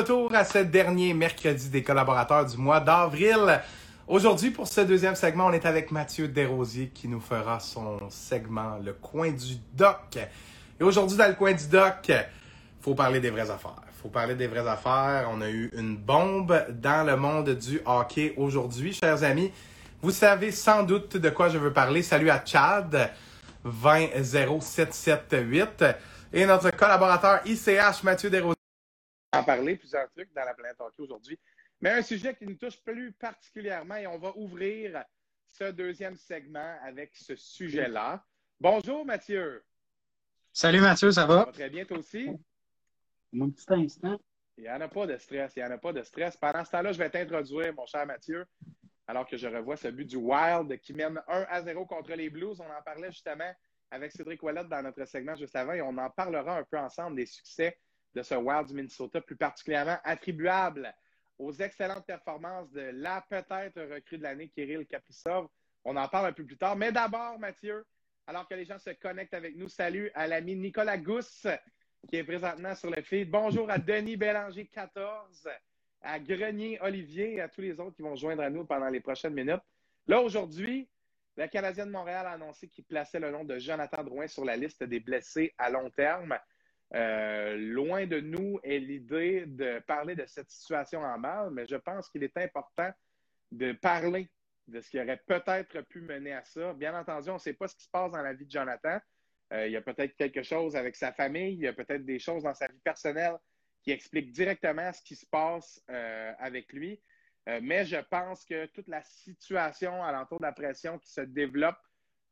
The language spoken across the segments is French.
retour à ce dernier mercredi des collaborateurs du mois d'avril. Aujourd'hui, pour ce deuxième segment, on est avec Mathieu Desrosiers qui nous fera son segment Le coin du doc. Et aujourd'hui, dans le coin du doc, faut parler des vraies affaires. faut parler des vraies affaires. On a eu une bombe dans le monde du hockey aujourd'hui, chers amis. Vous savez sans doute de quoi je veux parler. Salut à Chad, 20778. Et notre collaborateur ICH, Mathieu Desrosiers. En parler plusieurs trucs dans la planète hockey aujourd'hui. Mais un sujet qui nous touche plus particulièrement et on va ouvrir ce deuxième segment avec ce sujet-là. Bonjour Mathieu. Salut Mathieu, ça va? Ça va très bien toi aussi? Mon petit instant. Il n'y en a pas de stress, il n'y en a pas de stress. Pendant ce temps-là, je vais t'introduire, mon cher Mathieu, alors que je revois ce but du Wild qui mène 1 à 0 contre les Blues. On en parlait justement avec Cédric Ouellette dans notre segment juste avant et on en parlera un peu ensemble des succès de ce Wild du Minnesota, plus particulièrement attribuable aux excellentes performances de la peut-être recrue de l'année, Kirill Kaprizov. On en parle un peu plus tard. Mais d'abord, Mathieu, alors que les gens se connectent avec nous, salut à l'ami Nicolas Gousse, qui est présentement sur le feed. Bonjour à Denis Bélanger, 14, à Grenier Olivier et à tous les autres qui vont joindre à nous pendant les prochaines minutes. Là, aujourd'hui, le Canadien de Montréal a annoncé qu'il plaçait le nom de Jonathan Drouin sur la liste des blessés à long terme. Euh, loin de nous est l'idée de parler de cette situation en mal, mais je pense qu'il est important de parler de ce qui aurait peut-être pu mener à ça. Bien entendu, on ne sait pas ce qui se passe dans la vie de Jonathan. Euh, il y a peut-être quelque chose avec sa famille, il y a peut-être des choses dans sa vie personnelle qui expliquent directement ce qui se passe euh, avec lui. mais je pense que toute la situation alentour de la pression qui se développe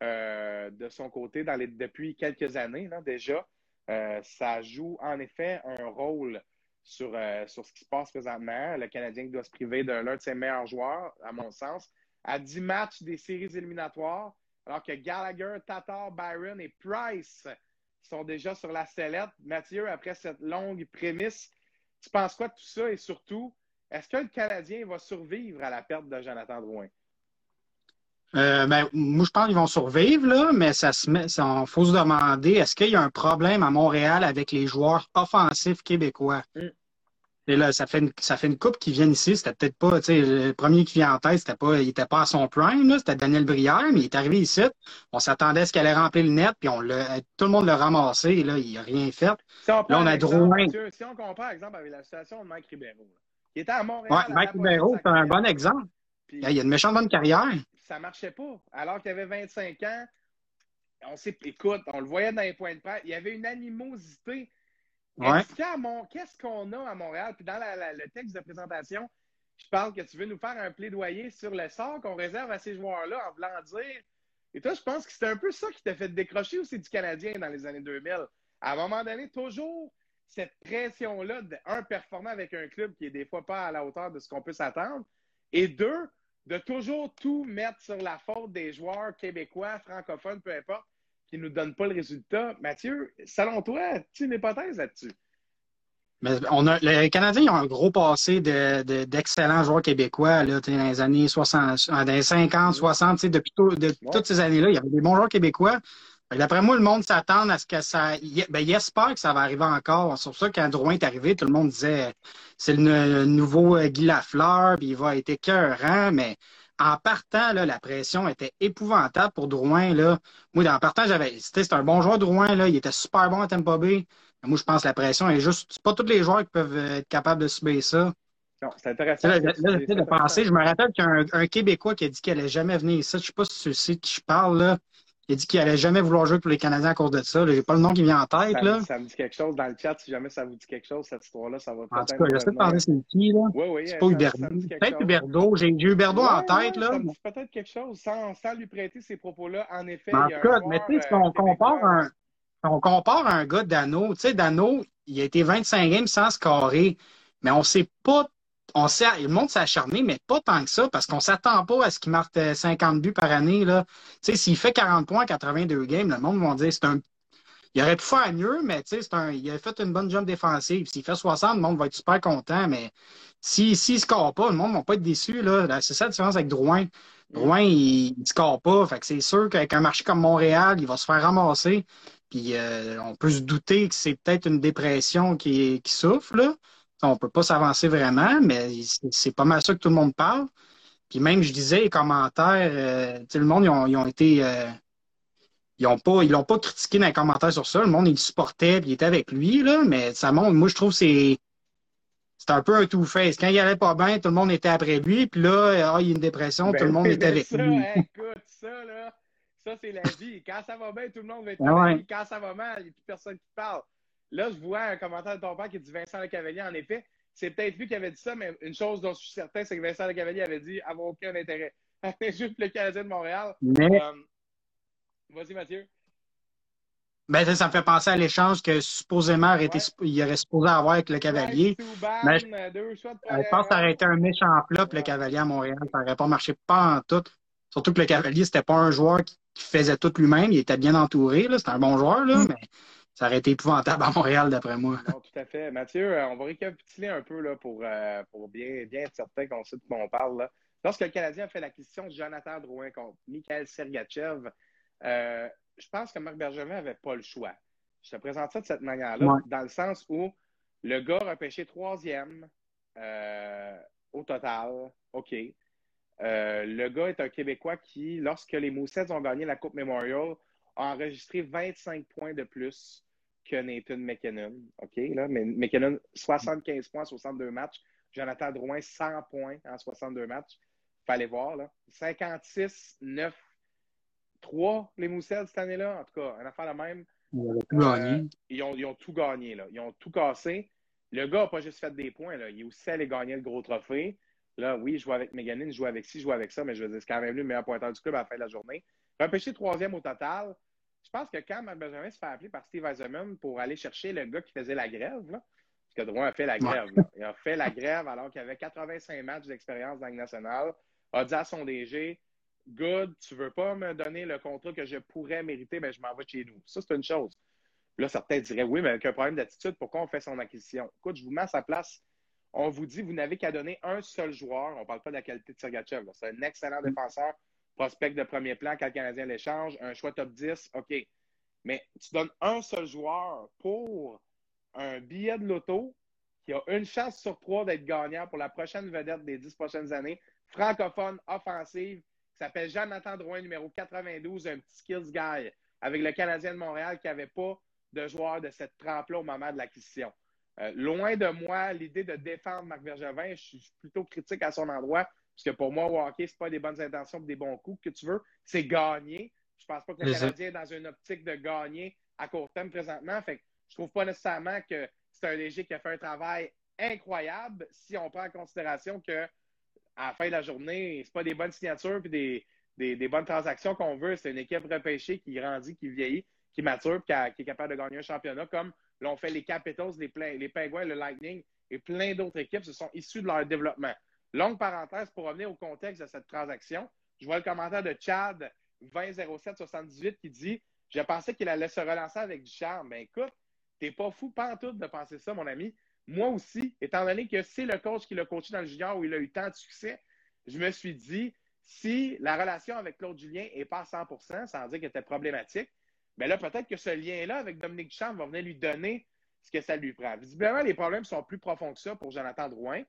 de son côté depuis quelques années déjà, euh, ça joue en effet un rôle sur, euh, sur ce qui se passe présentement. Le Canadien doit se priver de l'un de ses meilleurs joueurs, à mon sens, à 10 matchs des séries éliminatoires, alors que Gallagher, Tatar, Byron et Price sont déjà sur la sellette. Mathieu, après cette longue prémisse, tu penses quoi de tout ça? Et surtout, est-ce que le Canadien va survivre à la perte de Jonathan Drouin? Euh, ben, moi, je pense qu'ils vont survivre, là, mais ça se met, il faut se demander, est-ce qu'il y a un problème à Montréal avec les joueurs offensifs québécois? Mm. Et là, ça fait une, ça fait une coupe qui vient ici. C'était peut-être pas, tu sais, le premier qui vient en tête, c'était pas, il était pas à son prime, C'était Daniel Brière, mais il est arrivé ici. On s'attendait à ce qu'elle allait remplir le net, puis on l'a, tout le monde l'a ramassé, et là, il a rien fait. Si on là, on a Drouin. Si on compare, exemple, avec la situation de Mike Ribeiro, qui était à Montréal. Ouais, Mike Ribeiro, c'est un bon exemple. il a une méchante bonne carrière ça marchait pas. Alors qu'il avait 25 ans, on sait, écoute, on le voyait dans les points de presse, il y avait une animosité. Qu'est-ce qu'on a à Montréal? Puis dans le texte de présentation, je parle que tu veux nous faire un plaidoyer sur le sort qu'on réserve à ces joueurs-là en voulant dire. Et toi, je pense que c'est un peu ça qui t'a fait décrocher aussi du Canadien dans les années 2000. À un moment donné, toujours cette pression-là d'un performant avec un club qui est des fois pas à la hauteur de ce qu'on peut s'attendre. Et deux, de toujours tout mettre sur la faute des joueurs québécois, francophones, peu importe, qui ne nous donnent pas le résultat. Mathieu, selon toi, tu une hypothèse là-dessus? Mais on a, les Canadiens ont un gros passé d'excellents joueurs québécois là, dans les années 60, dans les 50, 60, depuis toutes ces années-là. Il y avait des bons joueurs québécois. D'après moi, le monde s'attend à ce que ça. Ben, il espère que ça va arriver encore. C'est pour ça que quand Drouin est arrivé, tout le monde disait c'est le nouveau euh, Guy Lafleur, puis il va être écœurant, mais en partant, là, la pression était épouvantable pour Drouin. Là. Moi, en partant, j'avais. C'était un bon joueur, Drouin, là. Il était super bon à Tampa Bay. moi, je pense que la pression est juste. C'est pas tous les joueurs qui peuvent être capables de subir ça. Non, c'est intéressant. Là, de penser, je me rappelle qu'il y a un, Québécois qui a dit qu'il allait jamais venir ici. Je sais pas si tu sais qui je parle, là. Il a dit qu'il allait jamais vouloir jouer pour les Canadiens à cause de ça. J'ai pas le nom qui vient en tête. Ça, là. ça me dit quelque chose dans le chat. Si jamais ça vous dit quelque chose, cette histoire-là, ça va En tout cas, je sais pas c'est qui. Là. Oui, oui. C'est pas Huberdo. Peut-être Huberdo. J'ai Huberdo en tête. là. Ça me dit peut-être quelque chose sans, sans, lui prêter ces propos-là. En effet, en tout cas, mais tu sais, si on compare un. On compare un gars Dano, tu sais, Dano, il a été 25 games sans scorer, mais on sait pas on sait, le monde s'est acharné, mais pas tant que ça, parce qu'on s'attend pas à ce qu'il marque 50 euh, buts par année. Là. Tu sais, s'il fait 40 points en 82 games, le monde va dire c'est un. Il aurait pu faire mieux, mais c'est un. Il a fait une bonne jump défensive. S'il fait 60, le monde va être super content, mais s'il si, ne score pas, le monde ne va pas être déçu. Là. C'est ça la différence avec Drouin. Drouin, il ne score pas. Fait que c'est sûr qu'avec un marché comme Montréal, il va se faire ramasser. Puis euh, on peut se douter que c'est peut-être une dépression qui, qui souffle. Là. On peut pas s'avancer vraiment, mais c'est pas mal ça que tout le monde parle. Puis même, je disais, les commentaires, euh, le monde, ils ont, été. Euh, ils ont pas, ils l'ont pas critiqué dans les commentaires sur ça. Le monde, il le supportait, puis il était avec lui, là. Mais ça montre, moi, je trouve que c'est. C'est un peu un two-face. Quand il allait pas bien, tout le monde était après lui. Puis là, ah, il y a une dépression, tout le ben monde était avec lui. écoute, ça, là, ça, c'est la vie. Quand ça va bien, tout le monde va être avec Quand ça va mal, il n'y a plus personne qui parle. Là, je vois un commentaire de ton père qui dit Vincent Le Cavalier. En effet, c'est peut-être lui qui avait dit ça, mais une chose dont je suis certain, c'est que Vincent Le Cavalier avait dit avoir aucun intérêt. juste le Canadien de Montréal. Mais... Euh, vas-y, Mathieu. Ben, ça, me fait penser à l'échange que supposément il aurait supposé avoir avec le Cavalier. mais je, pense que ça aurait été un méchant flop, le Cavalier à Montréal. Ça n'aurait pas marché pas en tout. Surtout que le Cavalier, c'était pas un joueur qui, faisait tout lui-même. Il était bien entouré. C'était un bon joueur, là, mm. mais ça aurait été épouvantable à Montréal, d'après moi. Non, tout à fait. Mathieu, euh, on va récapituler un peu là, pour, euh, pour bien, bien être certain qu'on sait de quoi on parle. Là. Lorsque le Canadien a fait l'acquisition de Jonathan Drouin contre Mikhail Sergachev, euh, je pense que Marc Bergevin n'avait pas le choix. Je te présente ça de cette manière-là, dans le sens où le gars a pêché troisième au total. OK. le gars est un Québécois qui, lorsque les Moussets ont gagné la Coupe Memorial, a enregistré 25 points de plus que Nathan McKinnon. OK, là, mais McKinnon, 75 points, 62 matchs. Jonathan Drouin, 100 points en 62 matchs. Fallait voir, là. 56, 9, 3, les Moussels cette année-là. En tout cas, un affaire la même. Ils ont tout gagné. Euh, ils, ont, ils ont, tout gagné, là. Ils ont tout cassé. Le gars n'a pas juste fait des points, là. Il est aussi allé gagner le gros trophée. Là, oui, je joue avec McGannon, je joue avec ci, je joue avec ça, mais je veux dire, c'est quand même lui le meilleur pointeur du club à la fin de la journée. Repêché troisième au total je pense que quand Marc Benjamin se fait appeler par Steve Eisenman pour aller chercher le gars qui faisait la grève, là, parce que Drouin a fait la grève, il a fait la grève alors qu'il avait 85 matchs d'expérience dans le national, a dit à son DG Good, tu veux pas me donner le contrat que je pourrais mériter, mais je m'en vais chez nous. Ça, c'est une chose. Là, certains diraient oui, mais avec un problème d'attitude, pourquoi on fait son acquisition? Écoute, je vous mets à sa place. On vous dit, vous n'avez qu'à donner un seul joueur. On ne parle pas de la qualité de Sergachev. C'est un excellent défenseur prospect de premier plan quand le Canadien l'échange, un choix top 10, OK. Mais tu donnes un seul joueur pour un billet de loto qui a une chance sur trois d'être gagnant pour la prochaine vedette des dix prochaines années, francophone, offensive, qui s'appelle Jonathan Drouin, numéro 92, un petit skills guy, avec le Canadien de Montréal qui n'avait pas de joueur de cette trempe-là au moment de l'acquisition. Euh, loin de moi l'idée de défendre Marc Bergevin, je suis plutôt critique à son endroit. Parce que pour moi, au hockey, ce pas des bonnes intentions des bons coups que tu veux. C'est gagner. Je pense pas que le Canadien est dans une optique de gagner à court terme présentement. Fait que je trouve pas nécessairement que c'est un léger qui a fait un travail incroyable si on prend en considération que à la fin de la journée, c'est pas des bonnes signatures et des, bonnes transactions qu'on veut. C'est une équipe repêchée qui grandit, qui vieillit, qui mature, qui, qui, est capable de gagner un championnat, comme l'ont fait les Capitals, les, les Penguins, le Lightning et plein d'autres équipes. Ce sont issus de leur développement. Longue parenthèse pour revenir au contexte de cette transaction. Je vois le commentaire de Chad 200778 qui dit Je pensais qu'il allait se relancer avec du charme. Ben écoute, t'es pas fou tout de penser ça, mon ami. Moi aussi, étant donné que c'est le coach qui l'a coaché dans le junior où il a eu tant de succès, je me suis dit si la relation avec Claude Julien n'est pas à 100% sans dire qu'elle était problématique, bien là, peut-être que ce lien-là avec Dominique Ducharme va venir lui donner ce que ça lui prend. Visiblement, les problèmes sont plus profonds que ça pour Jonathan Drouin.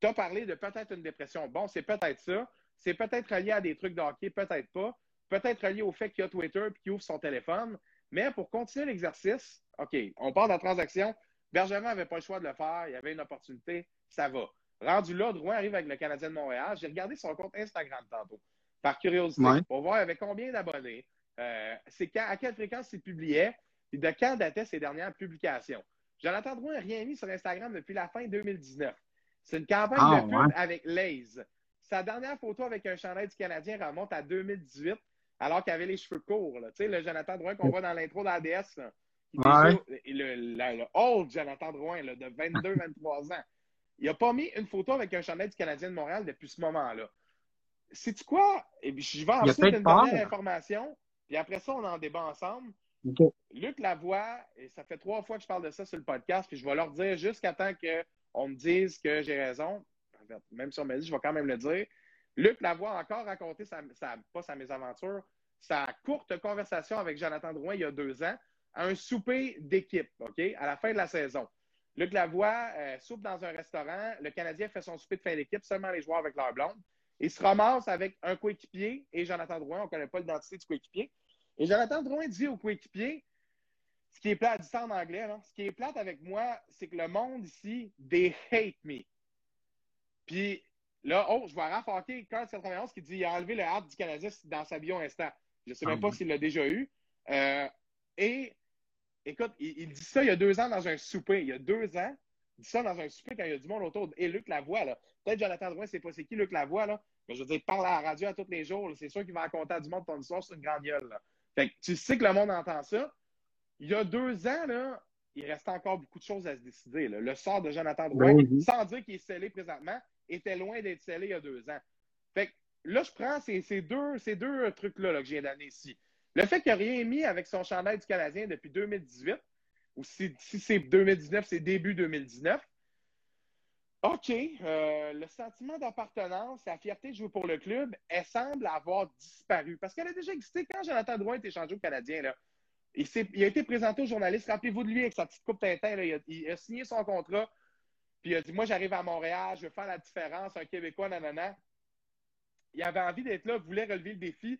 Tu as parlé de peut-être une dépression. Bon, c'est peut-être ça. C'est peut-être relié à des trucs de hockey, peut-être pas. Peut-être relié au fait qu'il y a Twitter et qu'il ouvre son téléphone. Mais pour continuer l'exercice, OK, on part de la transaction. Bergevin n'avait pas le choix de le faire. Il y avait une opportunité. Ça va. Rendu là, Drouin arrive avec le Canadien de Montréal. J'ai regardé son compte Instagram tantôt, par curiosité, pour voir avec combien d'abonnés, euh, c'est à quelle fréquence il publiait et de quand dataient ses dernières publications. Jonathan Drouin n'a rien mis sur Instagram depuis la fin 2019. C'est une campagne ah, de pub avec Lays. Sa dernière photo avec un chandail du Canadien remonte à 2018, alors qu'il avait les cheveux courts. Tu sais, le Jonathan Drouin qu'on voit dans l'intro d'ADS. Ouais. Le, le, old Jonathan Drouin là, de 22-23 ans. Il n'a pas mis une photo avec un chandail du Canadien de Montréal depuis ce moment-là. C'est-tu quoi? Et puis, je vais ensuite une dernière information, puis après ça, on en débat ensemble. Luc Lavoie, et ça fait trois fois que je parle de ça sur le podcast, puis je vais leur dire jusqu'à temps que on me dise que j'ai raison, même si on m'a dit, je vais quand même le dire. Luc Lavoie a encore raconté, sa, pas sa mésaventure, sa courte conversation avec Jonathan Drouin il y a deux ans à un souper d'équipe, OK, à la fin de la saison. Luc Lavoie euh, soupe dans un restaurant. Le Canadien fait son souper de fin d'équipe, seulement les joueurs avec leur blonde. Il se ramasse avec un coéquipier et Jonathan Drouin. On ne connaît pas l'identité du coéquipier. Et Jonathan Drouin dit au coéquipier ce qui est plate, dit ça en anglais, ce qui est plate avec moi, c'est que le monde ici, they hate me. Puis là, oh, je vois Raph Hockey, 91 qui dit qu'il a enlevé le hâte du Canadien dans sa bio instant. Je ne sais même pas ah s'il l'a déjà eu. Euh, et écoute, il, dit ça il y a deux ans dans un souper. Il y a deux ans, il dit ça dans un souper quand il y a du monde autour. Et Luc Lavoie, là. Peut-être Jonathan Drouin, c'est pas c'est qui Luc Lavoie, là. Mais je veux dire, parle à la radio à tous les jours. C'est sûr qu'il va raconter à du monde ton histoire, c'est une grande gueule. Là. Fait que tu sais que le monde entend ça. Il y a deux ans, là, il reste encore beaucoup de choses à se décider. Le sort de Jonathan Drouin, ben sans dire qu'il est scellé présentement, était loin d'être scellé il y a deux ans. Fait que là, je prends ces, deux, ces deux trucs-là que j'ai donné ici. Le fait qu'il n'a rien mis avec son chandail du Canadien depuis 2018, ou si, c'est 2019, c'est début 2019. OK, euh, le sentiment d'appartenance, la fierté de jouer pour le club, elle semble avoir disparu. Parce qu'elle a déjà existé quand Jonathan Drouin été changé au Canadien. Là. Il, il, a été présenté aux journalistes. Rappelez-vous de lui avec sa petite coupe Tintin. il, a, signé son contrat. Puis il a dit Moi, j'arrive à Montréal, je veux faire la différence, un Québécois, nanana. Il avait envie d'être là, voulait relever le défi.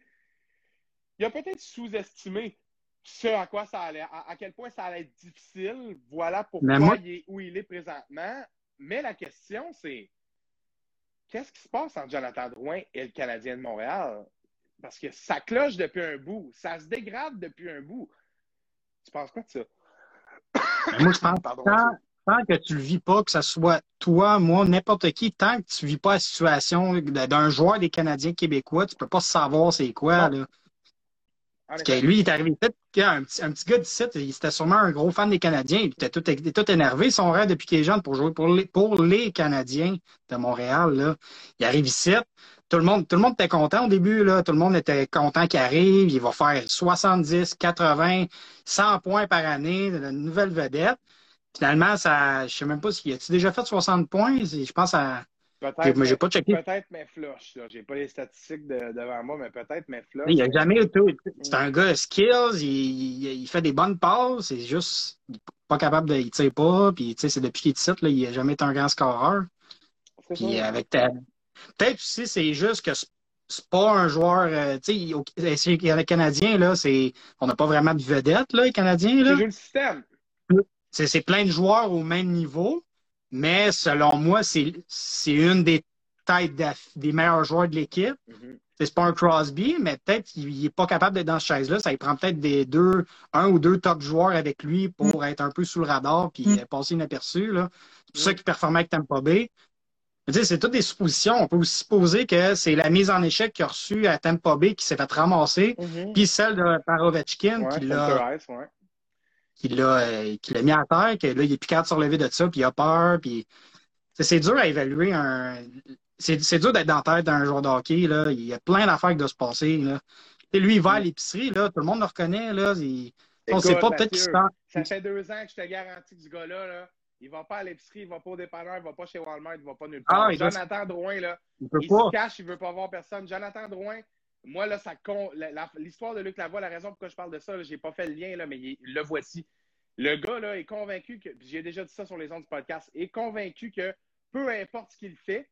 Il a peut-être sous-estimé ce à quoi ça allait, à, quel point ça allait être difficile. Voilà pourquoi il est où il est présentement. Mais la question, c'est qu'est-ce qui se passe entre Jonathan Drouin et le Canadien de Montréal? Parce que ça cloche depuis un bout. Ça se dégrade depuis un bout. Tu penses quoi de ça? Ben, moi, je pense Pardon, tant, que tu ne le vis pas, que ce soit toi, moi, n'importe qui, tant que tu ne vis pas la situation d'un joueur des Canadiens québécois, tu ne peux pas savoir c'est quoi. Là. Parce que lui, il est arrivé un petit, un petit gars site, il était sûrement un gros fan des Canadiens, il était tout, tout énervé. Son rêve depuis qu'il est jeune pour jouer pour les, pour les Canadiens de Montréal. Là. Il arrive ici, tout le monde, tout le monde était content au début, là. Tout le monde était content qu'il arrive. Il va faire 70, 80, 100 points par année, une nouvelle vedette. Finalement, ça, je sais même pas s'il a déjà fait 60 points? Je pense à, Peut-être, mais, pas Peut-être mes flush. J'ai pas les statistiques devant moi, mais peut-être mes flush. Il a jamais eu tout. C'est un gars skills, il, il, fait des bonnes passes, c'est juste pas capable de. Il tire pas, puis c'est depuis qu'il est titre, là, il a jamais été un grand scoreur. Puis avec ta, Peut-être aussi, c'est juste que c'est pas un joueur. Euh, tu sais, les Canadiens, là, c'est. On n'a pas vraiment de vedette, là, les Canadiens. Là. C'est le système. C'est plein de joueurs au même niveau, mais selon moi, c'est une des têtes des meilleurs joueurs de l'équipe. Mm-hmm. C'est pas un Crosby, mais peut-être qu'il n'est pas capable d'être dans cette chaise-là. Ça il prend peut-être des deux, un ou deux top joueurs avec lui pour être un peu sous le radar puis mm. passer inaperçu. C'est pour ça qu'il performait avec Tampa Bay c'est toutes des suppositions. On peut aussi supposer que c'est la mise en échec qu'il a reçue à Tampa Bay qui s'est fait ramasser, mm-hmm. puis celle de Parovechkin qui l'a qui l'a euh, qui l'a mis à terre, que là, il est plus capable de se relever de ça, puis il a peur, puis c'est dur à évaluer un. C'est dur d'être dans la tête d'un joueur de hockey. Là. Il y a plein d'affaires qui doivent se passer. Là. Et lui, il va à l'épicerie, là, tout le monde le reconnaît. Là. on ne sait pas peut-être qu'il se Ça fait deux ans que je te garantis que ce gars-là, là, il va pas à l'épicerie, il va pas au dépanneur, il va pas chez Walmart, il va pas nulle part. Ah, Jonathan Drouin, là, il, se cache, il veut pas voir personne. Jonathan Drouin, moi, là, ça l'histoire de Luc Lavoie, la raison pourquoi je parle de ça, j'ai pas fait le lien, là, mais le voici. Le gars, là, est convaincu que, j'ai déjà dit ça sur les ondes du podcast, est convaincu que peu importe ce qu'il fait,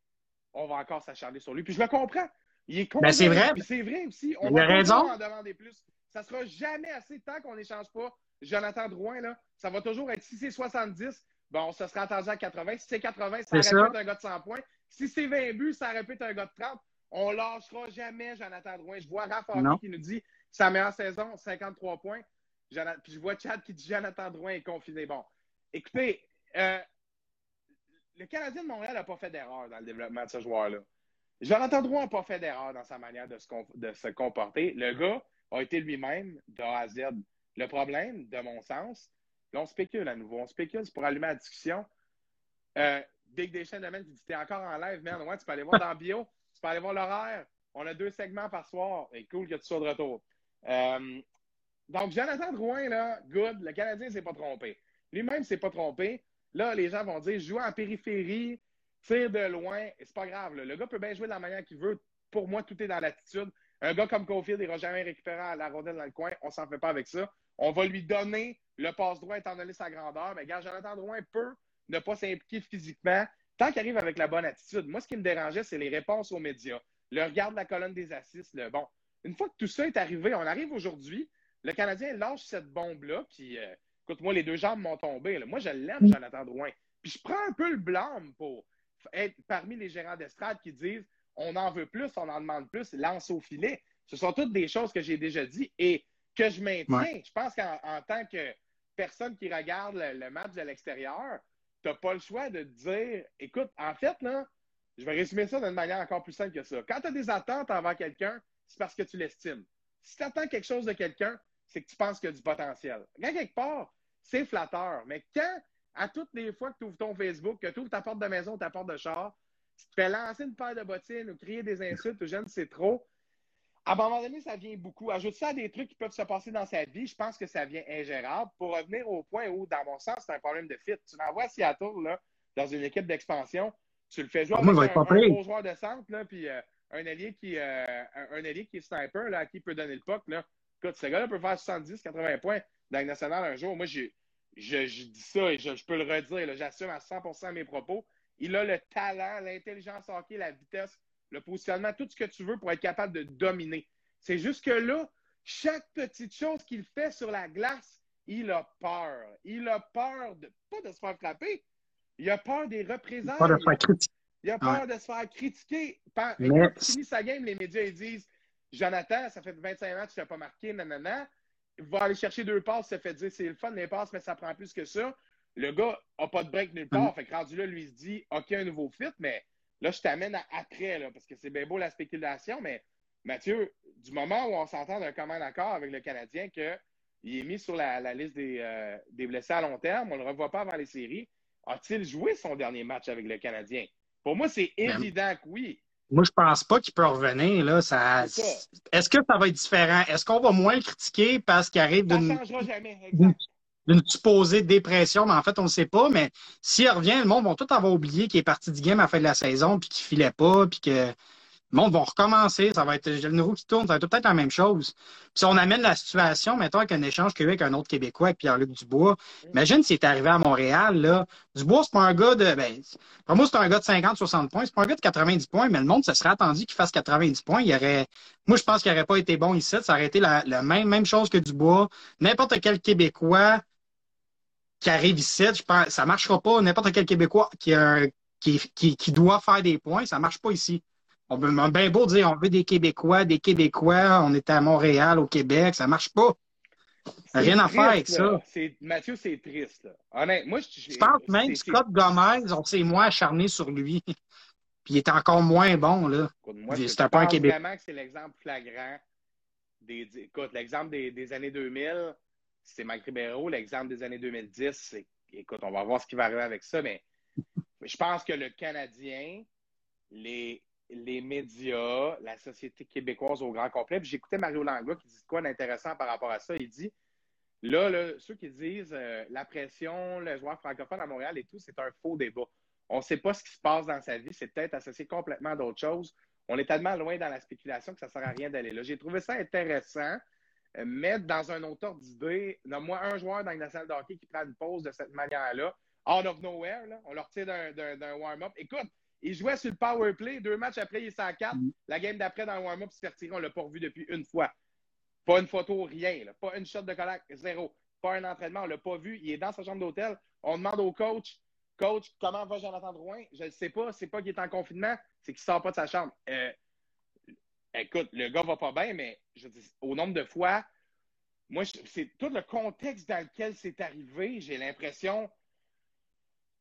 on va encore s'acharner sur lui. Puis je le comprends. Il est convaincu. Ben, c'est vrai. c'est vrai aussi. On va raison. en demander plus. Ça sera jamais assez de temps qu'on n'échange pas Jonathan Drouin, là. Ça va toujours être, si c'est 70, Bon, ça sera attendu à 80. Si c'est 80, ça répète un gars de 100 points. Si c'est 20 buts, ça répète un gars de 30. On lâchera jamais Jonathan Drouin. Je vois Raph qui nous dit sa meilleure saison, 53 points. Puis je vois Chad qui dit Jonathan Drouin est confiné. Bon, écoutez, euh, le Canadien de Montréal n'a pas fait d'erreur dans le développement de ce joueur-là. Jonathan Drouin n'a pas fait d'erreur dans sa manière de se, de se comporter. Le gars a été lui-même de A à Z. Le problème, de mon sens, Là, on spécule à nouveau. On spécule, pour allumer la discussion. Euh, Dick Deschamps de qui dit T'es encore en live, merde. Ouais, tu peux aller voir dans bio. Tu peux aller voir l'horaire. On a deux segments par soir. Et cool que tu sois de retour. Euh, donc, Jonathan Drouin, là, good. Le Canadien ne s'est pas trompé. Lui-même ne s'est pas trompé. Là, les gens vont dire joue en périphérie, tire de loin. C'est pas grave. Le gars peut bien jouer de la manière qu'il veut. Pour moi, tout est dans l'attitude. Un gars comme Cofield, n'ira jamais récupérer la rondelle dans le coin. On s'en fait pas avec ça. On va lui donner le passe droit étant donné sa grandeur. Mais gars, Jonathan Drouin peut ne pas s'impliquer physiquement, tant qu'il arrive avec la bonne attitude. Moi, ce qui me dérangeait, c'est les réponses aux médias, le regard de la colonne des assists. Le, bon, une fois que tout ça est arrivé, on arrive aujourd'hui, le Canadien lâche cette bombe-là, puis euh, écoute, moi, les deux jambes m'ont tombé. Moi, je l'aime, Jonathan Drouin. Puis je prends un peu le blâme pour être parmi les gérants d'estrade qui disent on en veut plus, on en demande plus, lance au filet. Ce sont toutes des choses que j'ai déjà dit et que je maintiens. Je pense qu'en tant que personne qui regarde le, match de l'extérieur, tu n'as pas le choix de dire écoute, en fait, là, je vais résumer ça d'une manière encore plus simple que ça. Quand tu as des attentes envers quelqu'un, c'est parce que tu l'estimes. Si tu attends quelque chose de quelqu'un, c'est que tu penses qu'il y a du potentiel. Quand quelque part, c'est flatteur. Mais quand, à toutes les fois que tu ouvres ton Facebook, que tu ouvres ta porte de maison, ta porte de char, tu te fais lancer une paire de bottines ou crier des insultes ou je ne sais trop, à un moment donné, ça vient beaucoup. Ajoute ça à des trucs qui peuvent se passer dans sa vie, je pense que ça vient ingérable pour revenir au point où, dans mon sens, c'est un problème de fit. Tu l'envoies à Seattle, là, dans une équipe d'expansion, tu le fais jouer avec un, gros joueur de centre, là, puis euh, un allié qui euh, un, allié qui est sniper, là, qui peut donner le puck. Là. Écoute, ce gars-là peut faire 70, 80 points dans le national un jour. Moi, je, je, dis ça et je, peux le redire. J'assume à 100% mes propos. Il a le talent, l'intelligence hockey, la vitesse le positionnement, tout ce que tu veux pour être capable de dominer. C'est juste que là, chaque petite chose qu'il fait sur la glace, il a peur. Il a peur de, pas de se faire frapper, il a peur des représailles. Il a peur de se faire critiquer. Quand il finit sa game, les médias ils disent Jonathan, ça fait 25 ans que tu n'as pas marqué, nanana. Il va aller chercher deux passes, ça fait dire c'est le fun les passes, mais ça prend plus que ça. Le gars n'a pas de break nulle part. Mm. Fait que rendu là, lui se dit OK, un nouveau fit, mais Là, je t'amène après, là, parce que c'est bien beau la spéculation, mais Mathieu, du moment où on s'entend d'un commun accord avec le Canadien qu'il est mis sur la, liste euh, des, blessés à long terme, on ne le revoit pas avant les séries, a-t-il joué son dernier match avec le Canadien? Pour moi, c'est évident que oui. Moi, je pense pas qu'il peut revenir. Là. Ça... Est-ce que ça va être différent? Est-ce qu'on va moins le critiquer parce qu'il arrive d'une. Ça changera jamais. Exact d'une supposée dépression, mais en fait, on ne sait pas. Mais s'il revient, le monde va tout avoir oublié qu'il est parti du game à la fin de la saison, puis qu'il filait pas, puis que le monde va recommencer. Ça va être le nouveau qui tourne, ça va être peut-être la même chose. Puis si on amène la situation, mettons, avec un échange qu'il y a avec un autre Québécois, avec Pierre-Luc Dubois, imagine s'il est arrivé à Montréal, là. Dubois, c'est pas un gars de, ben, pour moi, c'est un gars de 50, 60 points. C'est pas un gars de 90 points, mais le monde se serait attendu qu'il fasse 90 points. Il aurait, moi, je pense qu'il n'aurait pas été bon ici. Ça aurait été la, même, même chose que Dubois. N'importe quel Québécois, qui arrive ici, je pense, ça ne marchera pas. N'importe quel Québécois qui, qui, qui, doit faire des points, ça ne marche pas ici. On peut bien beau dire on veut des Québécois, des Québécois, on est à Montréal, au Québec, ça ne marche pas. Rien à faire avec ça. Mathieu, c'est triste. Moi, je, je pense même Scott Gomez, on s'est moins acharné sur lui. Puis il est encore moins bon. Là. pas un vraiment que c'est l'exemple flagrant des, écoute, l'exemple des, des, années 2000 c'est Mike Ribeiro. L'exemple des années 2010, c'est, écoute, on va voir ce qui va arriver avec ça, mais je pense que le Canadien, les, les médias, la société québécoise au grand complet, j'écoutais Mario Langlois qui dit quoi d'intéressant par rapport à ça. Il dit, là, ceux qui disent euh, la pression, le joueur francophone à Montréal et tout, c'est un faux débat. On ne sait pas ce qui se passe dans sa vie, c'est peut-être associé complètement à d'autres choses. On est tellement loin dans la spéculation que ça ne sert à rien d'aller là. J'ai trouvé ça intéressant mettre dans un autre ordre d'idée, moi un joueur dans la salle de hockey qui prend une pause de cette manière-là, out of nowhere, là, on le retire d'un warm-up. Écoute, il jouait sur le power play, deux matchs après, il est 104. Mm. La game d'après, dans le warm-up, il s'est retiré, on l'a pas revu depuis une fois. Pas une photo, rien. Pas une shot de collègue, zéro. Pas un entraînement, on l'a pas vu. Il est dans sa chambre d'hôtel. On demande au coach, coach, comment va Jonathan Drouin? Je ne sais pas, c'est pas qu'il est en confinement, c'est qu'il sort pas de sa chambre. Euh, écoute, le gars va pas bien, mais je dis, au nombre de fois, moi, c'est tout le contexte dans lequel c'est arrivé, j'ai l'impression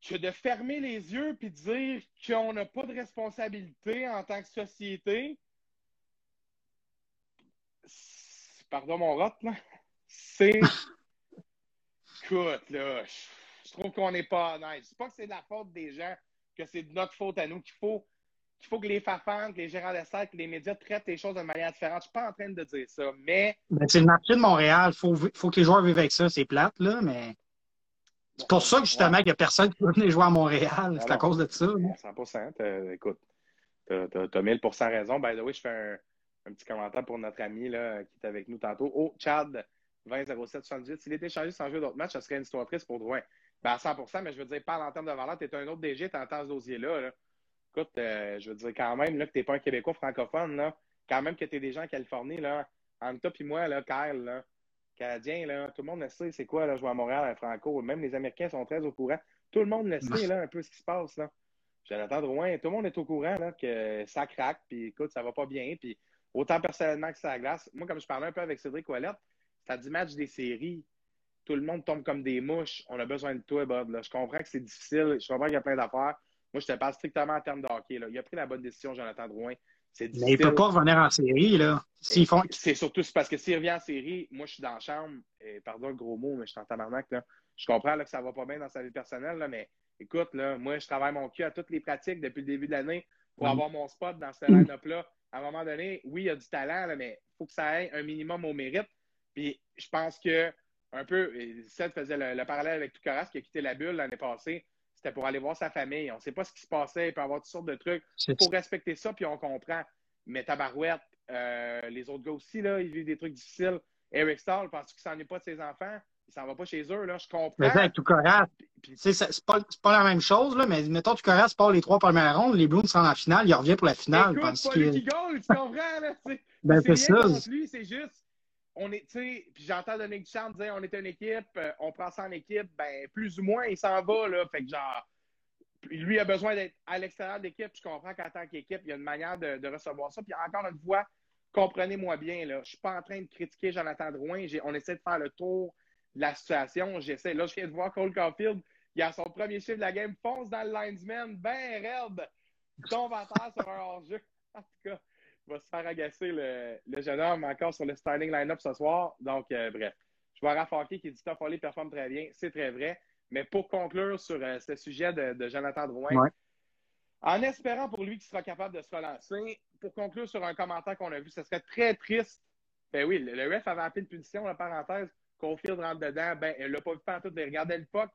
que de fermer les yeux puis de dire qu'on n'a pas de responsabilité en tant que société, pardon mon rot, là, c'est. Écoute, là, je trouve qu'on n'est pas honnête. C'est pas que c'est de la faute des gens, que c'est de notre faute à nous qu'il faut il faut que les fafans, que les gérants de que les médias traitent les choses de manière différente. Je ne suis pas en train de dire ça, mais. Ben, c'est le marché de Montréal. Il faut, faut, que les joueurs vivent avec ça. C'est plate, là, mais. C'est pour ça que justement, il n'y a personne qui veut venir jouer à Montréal. C'est à cause de ça. 100% Écoute, tu as, 1000 raison. By the way, je fais un, petit commentaire pour notre ami là, qui est avec nous tantôt. Oh, Chad, 20-07-78. S'il était échangé sans jouer d'autres matchs, ça serait une histoire triste pour Drouin. Ben à 100 mais je veux dire, parle en termes de valeur, tu es un autre DG, tu entends ce dossier-là. Écoute, euh, je veux dire quand même là, que tu n'es pas un Québécois francophone, là, quand même que tu es déjà en Californie, là, entre toi et moi, là, Kyle, là, Canadien, là, tout le monde le sait, c'est quoi là, jouer à Montréal, à Franco. Même les Américains sont très au courant. Tout le monde le sait, là, un peu ce qui se passe. Là. Jonathan Drouin, tout le monde est au courant là, que ça craque, puis écoute, ça va pas bien. Puis autant personnellement que ça glace. Moi, comme je parlais un peu avec Cédric Ouellette, ça dit match des séries. Tout le monde tombe comme des mouches. On a besoin de toi, Bob. Là. Je comprends que c'est difficile. Je comprends qu'il y a plein d'affaires. Moi, je te parle strictement en termes de hockey. Là. Il a pris la bonne décision, Jonathan Drouin. Mais il ne peut pas revenir en série, là. Font... C'est surtout parce que s'il revient en série, moi, je suis dans la chambre, et pardon le gros mot, mais je suis en tabarnak, là. Je comprends là, que ça va pas bien dans sa vie personnelle, là, mais écoute, là, moi, je travaille mon cul à toutes les pratiques depuis le début de l'année pour avoir mon spot dans ce line-up-là. À un moment donné, oui, il y a du talent, là, mais il faut que ça ait un minimum au mérite. Puis je pense que un peu, Seth faisait le, parallèle avec Toucaras qui a quitté la bulle l'année passée. C'était pour aller voir sa famille. On ne sait pas ce qui se passait. Il peut y avoir toutes sortes de trucs. Il faut respecter ça, puis on comprend. Mais Tabarouette, euh, les autres gars aussi, là, ils vivent des trucs difficiles. Eric Stahl, parce qu'il s'en est pas de ses enfants? Il s'en va pas chez eux, là. Je comprends. Mais avec Toucaras, c'est pas, pas la même chose, là, mais mettons Toucaras part les trois premières rondes, les Blues sont en finale, il revient pour la finale. Écoute, parce pas lui qui gagne, tu comprends, là? ben, c'est ça. lui, c'est juste on est, tu sais, puis j'entends Dominique Duchamp dire on est une équipe, euh, on prend ça en équipe, ben plus ou moins, il s'en va, là. Fait que genre, lui a besoin d'être à l'extérieur de l'équipe. Je comprends qu'en tant qu'équipe, il y a une manière de, recevoir ça. Puis encore une fois, comprenez-moi bien, là, je suis pas en train de critiquer Jonathan Drouin. On essaie de faire le tour de la situation. J'essaie. Là, je viens de voir Cole Caulfield. Il a son premier chiffre de la game, fonce dans le linesman, ben raide, tombe à terre sur un hors-jeu. En tout cas, va se faire agacer le, jeune homme encore sur le starting line-up ce soir. Donc, euh, bref. Je vois Raph qui dit Top Foley performe très bien. C'est très vrai. Mais pour conclure sur euh, ce sujet de, Jonathan Drouin, en espérant pour lui qu'il sera capable de se relancer, pour conclure sur un commentaire qu'on a vu, ce serait très triste. Ben oui, le, ref avait appelé de punition, la parenthèse, Caulfield rentre dedans. Ben, elle l'a pas vu faire tout, il regardait le puck,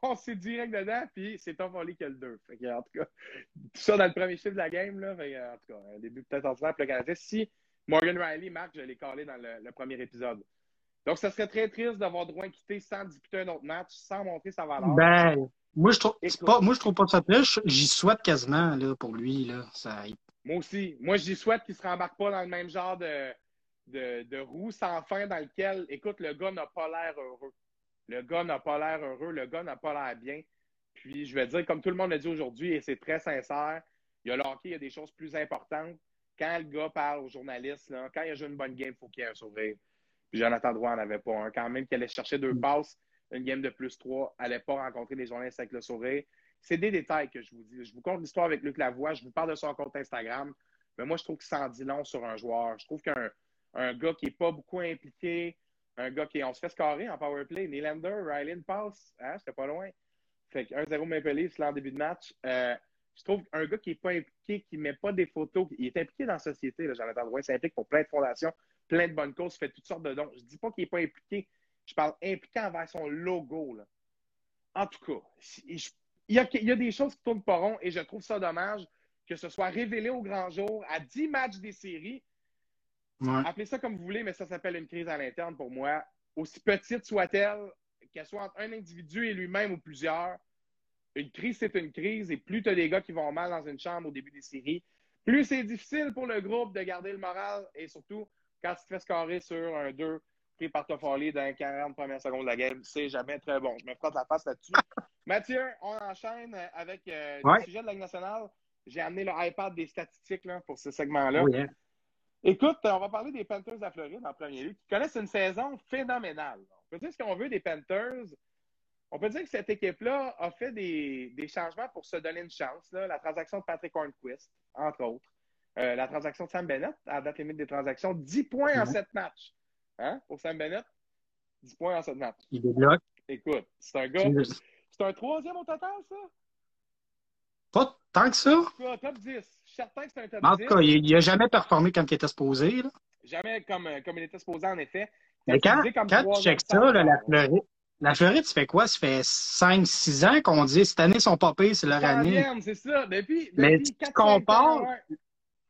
foncé direct dedans, puis c'est Tom Foley qui a le 2. en tout cas, tout ça dans le premier chiffre de la game, là. en tout cas, un début peut-être ordinaire pour le Canadien. Si Morgan Riley marque, je l'ai collé dans le, premier épisode. Donc, ça serait très triste d'avoir droit quitter sans disputer un autre match, sans montrer sa valeur. Ben, moi, je trouve pas, moi, je trouve pas ça triste. J'y souhaite quasiment, là, pour lui, là. Ça... Moi aussi. Moi, j'y souhaite qu'il ne se rembarque pas dans le même genre de, de, de roue sans fin dans lequel, écoute, le gars n'a pas l'air heureux. Le gars n'a pas l'air heureux, le gars n'a pas l'air bien. Puis je vais dire, comme tout le monde l'a dit aujourd'hui, et c'est très sincère, il y a le hockey, il y a des choses plus importantes. Quand le gars parle aux journalistes, là, quand il a joué une bonne game, il faut qu'il y ait un sourire. Puis Jonathan Drouin n'en avait pas un. Quand même qu'il allait chercher deux mm. passes, une game de plus trois, n'allait pas rencontrer des journalistes avec le sourire. C'est des détails que je vous dis. Je vous compte l'histoire avec Luc Lavoie, je vous parle de son compte Instagram. Mais moi, je trouve que ça en dit long sur un joueur. Je trouve qu'un un gars qui n'est pas beaucoup impliqué, un gars qui. On se fait scorer en powerplay. Nylander, Riley passe. Hein, c'était pas loin. Fait que 1-0 Maple Leafs là en début de match. Euh, je trouve un gars qui n'est pas impliqué, qui ne met pas des photos, il est impliqué dans la société, Jonathan Drouin, s'implique pour plein de fondations, plein de bonnes causes, fait toutes sortes de dons. Je dis pas qu'il n'est pas impliqué, je parle impliqué envers son logo. Là. En tout cas, il y, a, il y, a, des choses qui tournent pas rond et je trouve ça dommage que ce soit révélé au grand jour à 10 matchs des séries Appelez ça comme vous voulez, mais ça s'appelle une crise à l'interne pour moi. Aussi petite soit-elle, qu'elle soit entre un individu et lui-même ou plusieurs, une crise, c'est une crise. Et plus tu as des gars qui vont mal dans une chambre au début des séries, plus c'est difficile pour le groupe de garder le moral et surtout quand tu te fais scorer sur un 2 pris par Toffoli dans les 40 premières secondes de la game, c'est jamais très bon. Je me frotte la face là-dessus. Mathieu, on enchaîne avec euh, le sujet de la nationale. J'ai amené le iPad des statistiques là, pour ce segment-là. Oui, hein. Écoute, on va parler des Panthers à Floride en premier lieu, qui connaissent une saison phénoménale. On peut dire ce qu'on veut des Panthers. On peut dire que cette équipe-là a fait des, changements pour se donner une chance. La transaction de Patrick Hornquist, entre autres. Euh, la transaction de Sam Bennett, à date limite des transactions, 10 points en 7 matchs. Hein, pour Sam Bennett? 10 points en 7 matchs. Il débloque. Écoute, c'est un gars. C'est un troisième au total, ça? Pas tant que ça. Top 10 certain que c'est un top En tout cas, il n'a jamais performé comme il était supposé. Là. Jamais comme, euh, comme il était supposé, en effet. Mais quand, quand tu checkes ça, là, la Floride, la Floride, ça fait quoi? Ça fait 5-6 ans qu'on dit cette année, sont pas c'est leur année. C'est ça. Depuis, depuis Mais tu compares,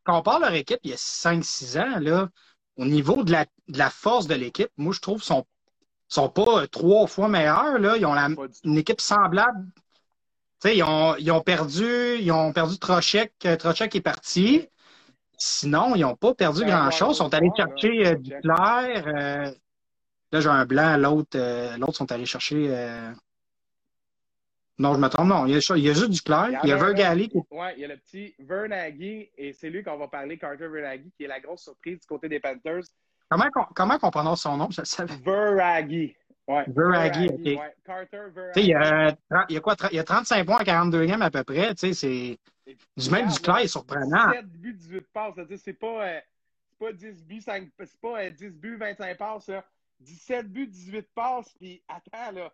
compare leur équipe il y a 5-6 ans, là, au niveau de la, de la force de l'équipe, moi, je trouve sont sont pas trois fois meilleurs. Là. Ils ont la, une équipe semblable. Ils ont, ils ont perdu, ils ont perdu Trochek. Trochek est parti. Sinon, ils n'ont pas perdu grand-chose. Ils sont allés chercher euh, Duclair. Euh, là, j'ai un blanc. L'autre, euh, l'autre sont allés chercher. Euh, non, je me trompe. Non, il y a, il y a juste Duclair. Il y a, Vergali. Qui... Oui, il y a le petit Vernaghi. Et c'est lui qu'on va parler, Carter Vernaghi, qui est la grosse surprise du côté des Panthers. Comment, comment on prononce son nom? Je savais. Veraghi. Ouais. OK. Ouais. Carter Veraghi. Il y, a, il y a quoi? Il y a 35 points à 42 games à peu près. Tu sais, c'est du même du clair surprenant. 17 buts, 18 passes. C'est pas, euh, pas 10 buts, 5, c'est pas euh, 10 buts, 25 passes. Là. 17 buts, 18 passes. Puis attends, là,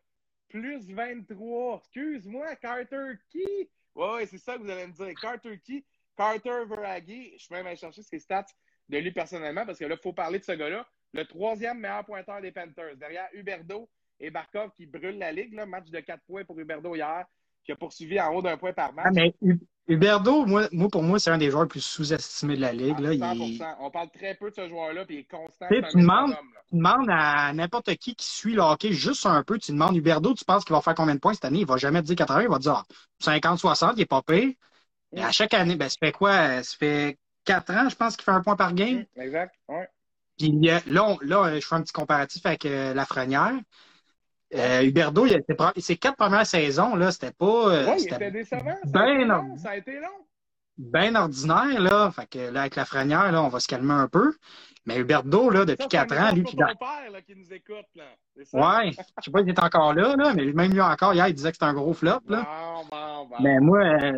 plus 23. Excuse-moi, Carter qui? Ouais, c'est ça que vous allez me dire. Carter qui? Carter Veraghi. Je peux même aller chercher ses stats de lui personnellement, parce que là, il faut parler de ce gars-là. Le troisième meilleur pointeur des Panthers, derrière Huberdo et Barkov qui brûlent la ligue. Là, match de 4 points pour Huberdo hier, qui a poursuivi en haut d'un point par match. Ah, mais Huberdo, moi, moi, pour moi, c'est un des joueurs les plus sous-estimés de la ligue. Là. 100%. On parle très peu de ce joueur-là, puis il est constant. Tu demandes, tu demandes à n'importe qui qui suit le hockey juste un peu, tu demandes Huberdo, tu penses qu'il va faire combien de points cette année? Il va jamais te dire 80, il va te dire 50-60, il est pas payé. Mais à chaque année, ben, ça fait quoi? Ça fait 4 ans, je pense qu'il fait un point par game? Exact, ouais. Puis là, là, je fais un petit comparatif avec euh, Lafrenière. Euh, Huberdo, ses quatre premières saisons, là, c'était pas. Euh, c'était décevant. Ben, ça a été long. Bien ordinaire, là. Fait que là, avec Lafrenière, là, on va se calmer un peu. Mais Huberdo, là, depuis quatre ans, lui. C'est père, là, qui nous écoute, là. Ouais. Je sais pas s'il est encore là, là, mais même lui encore, hier, il disait que c'était un gros flop, là. Bon, bon, bon. Mais moi, euh,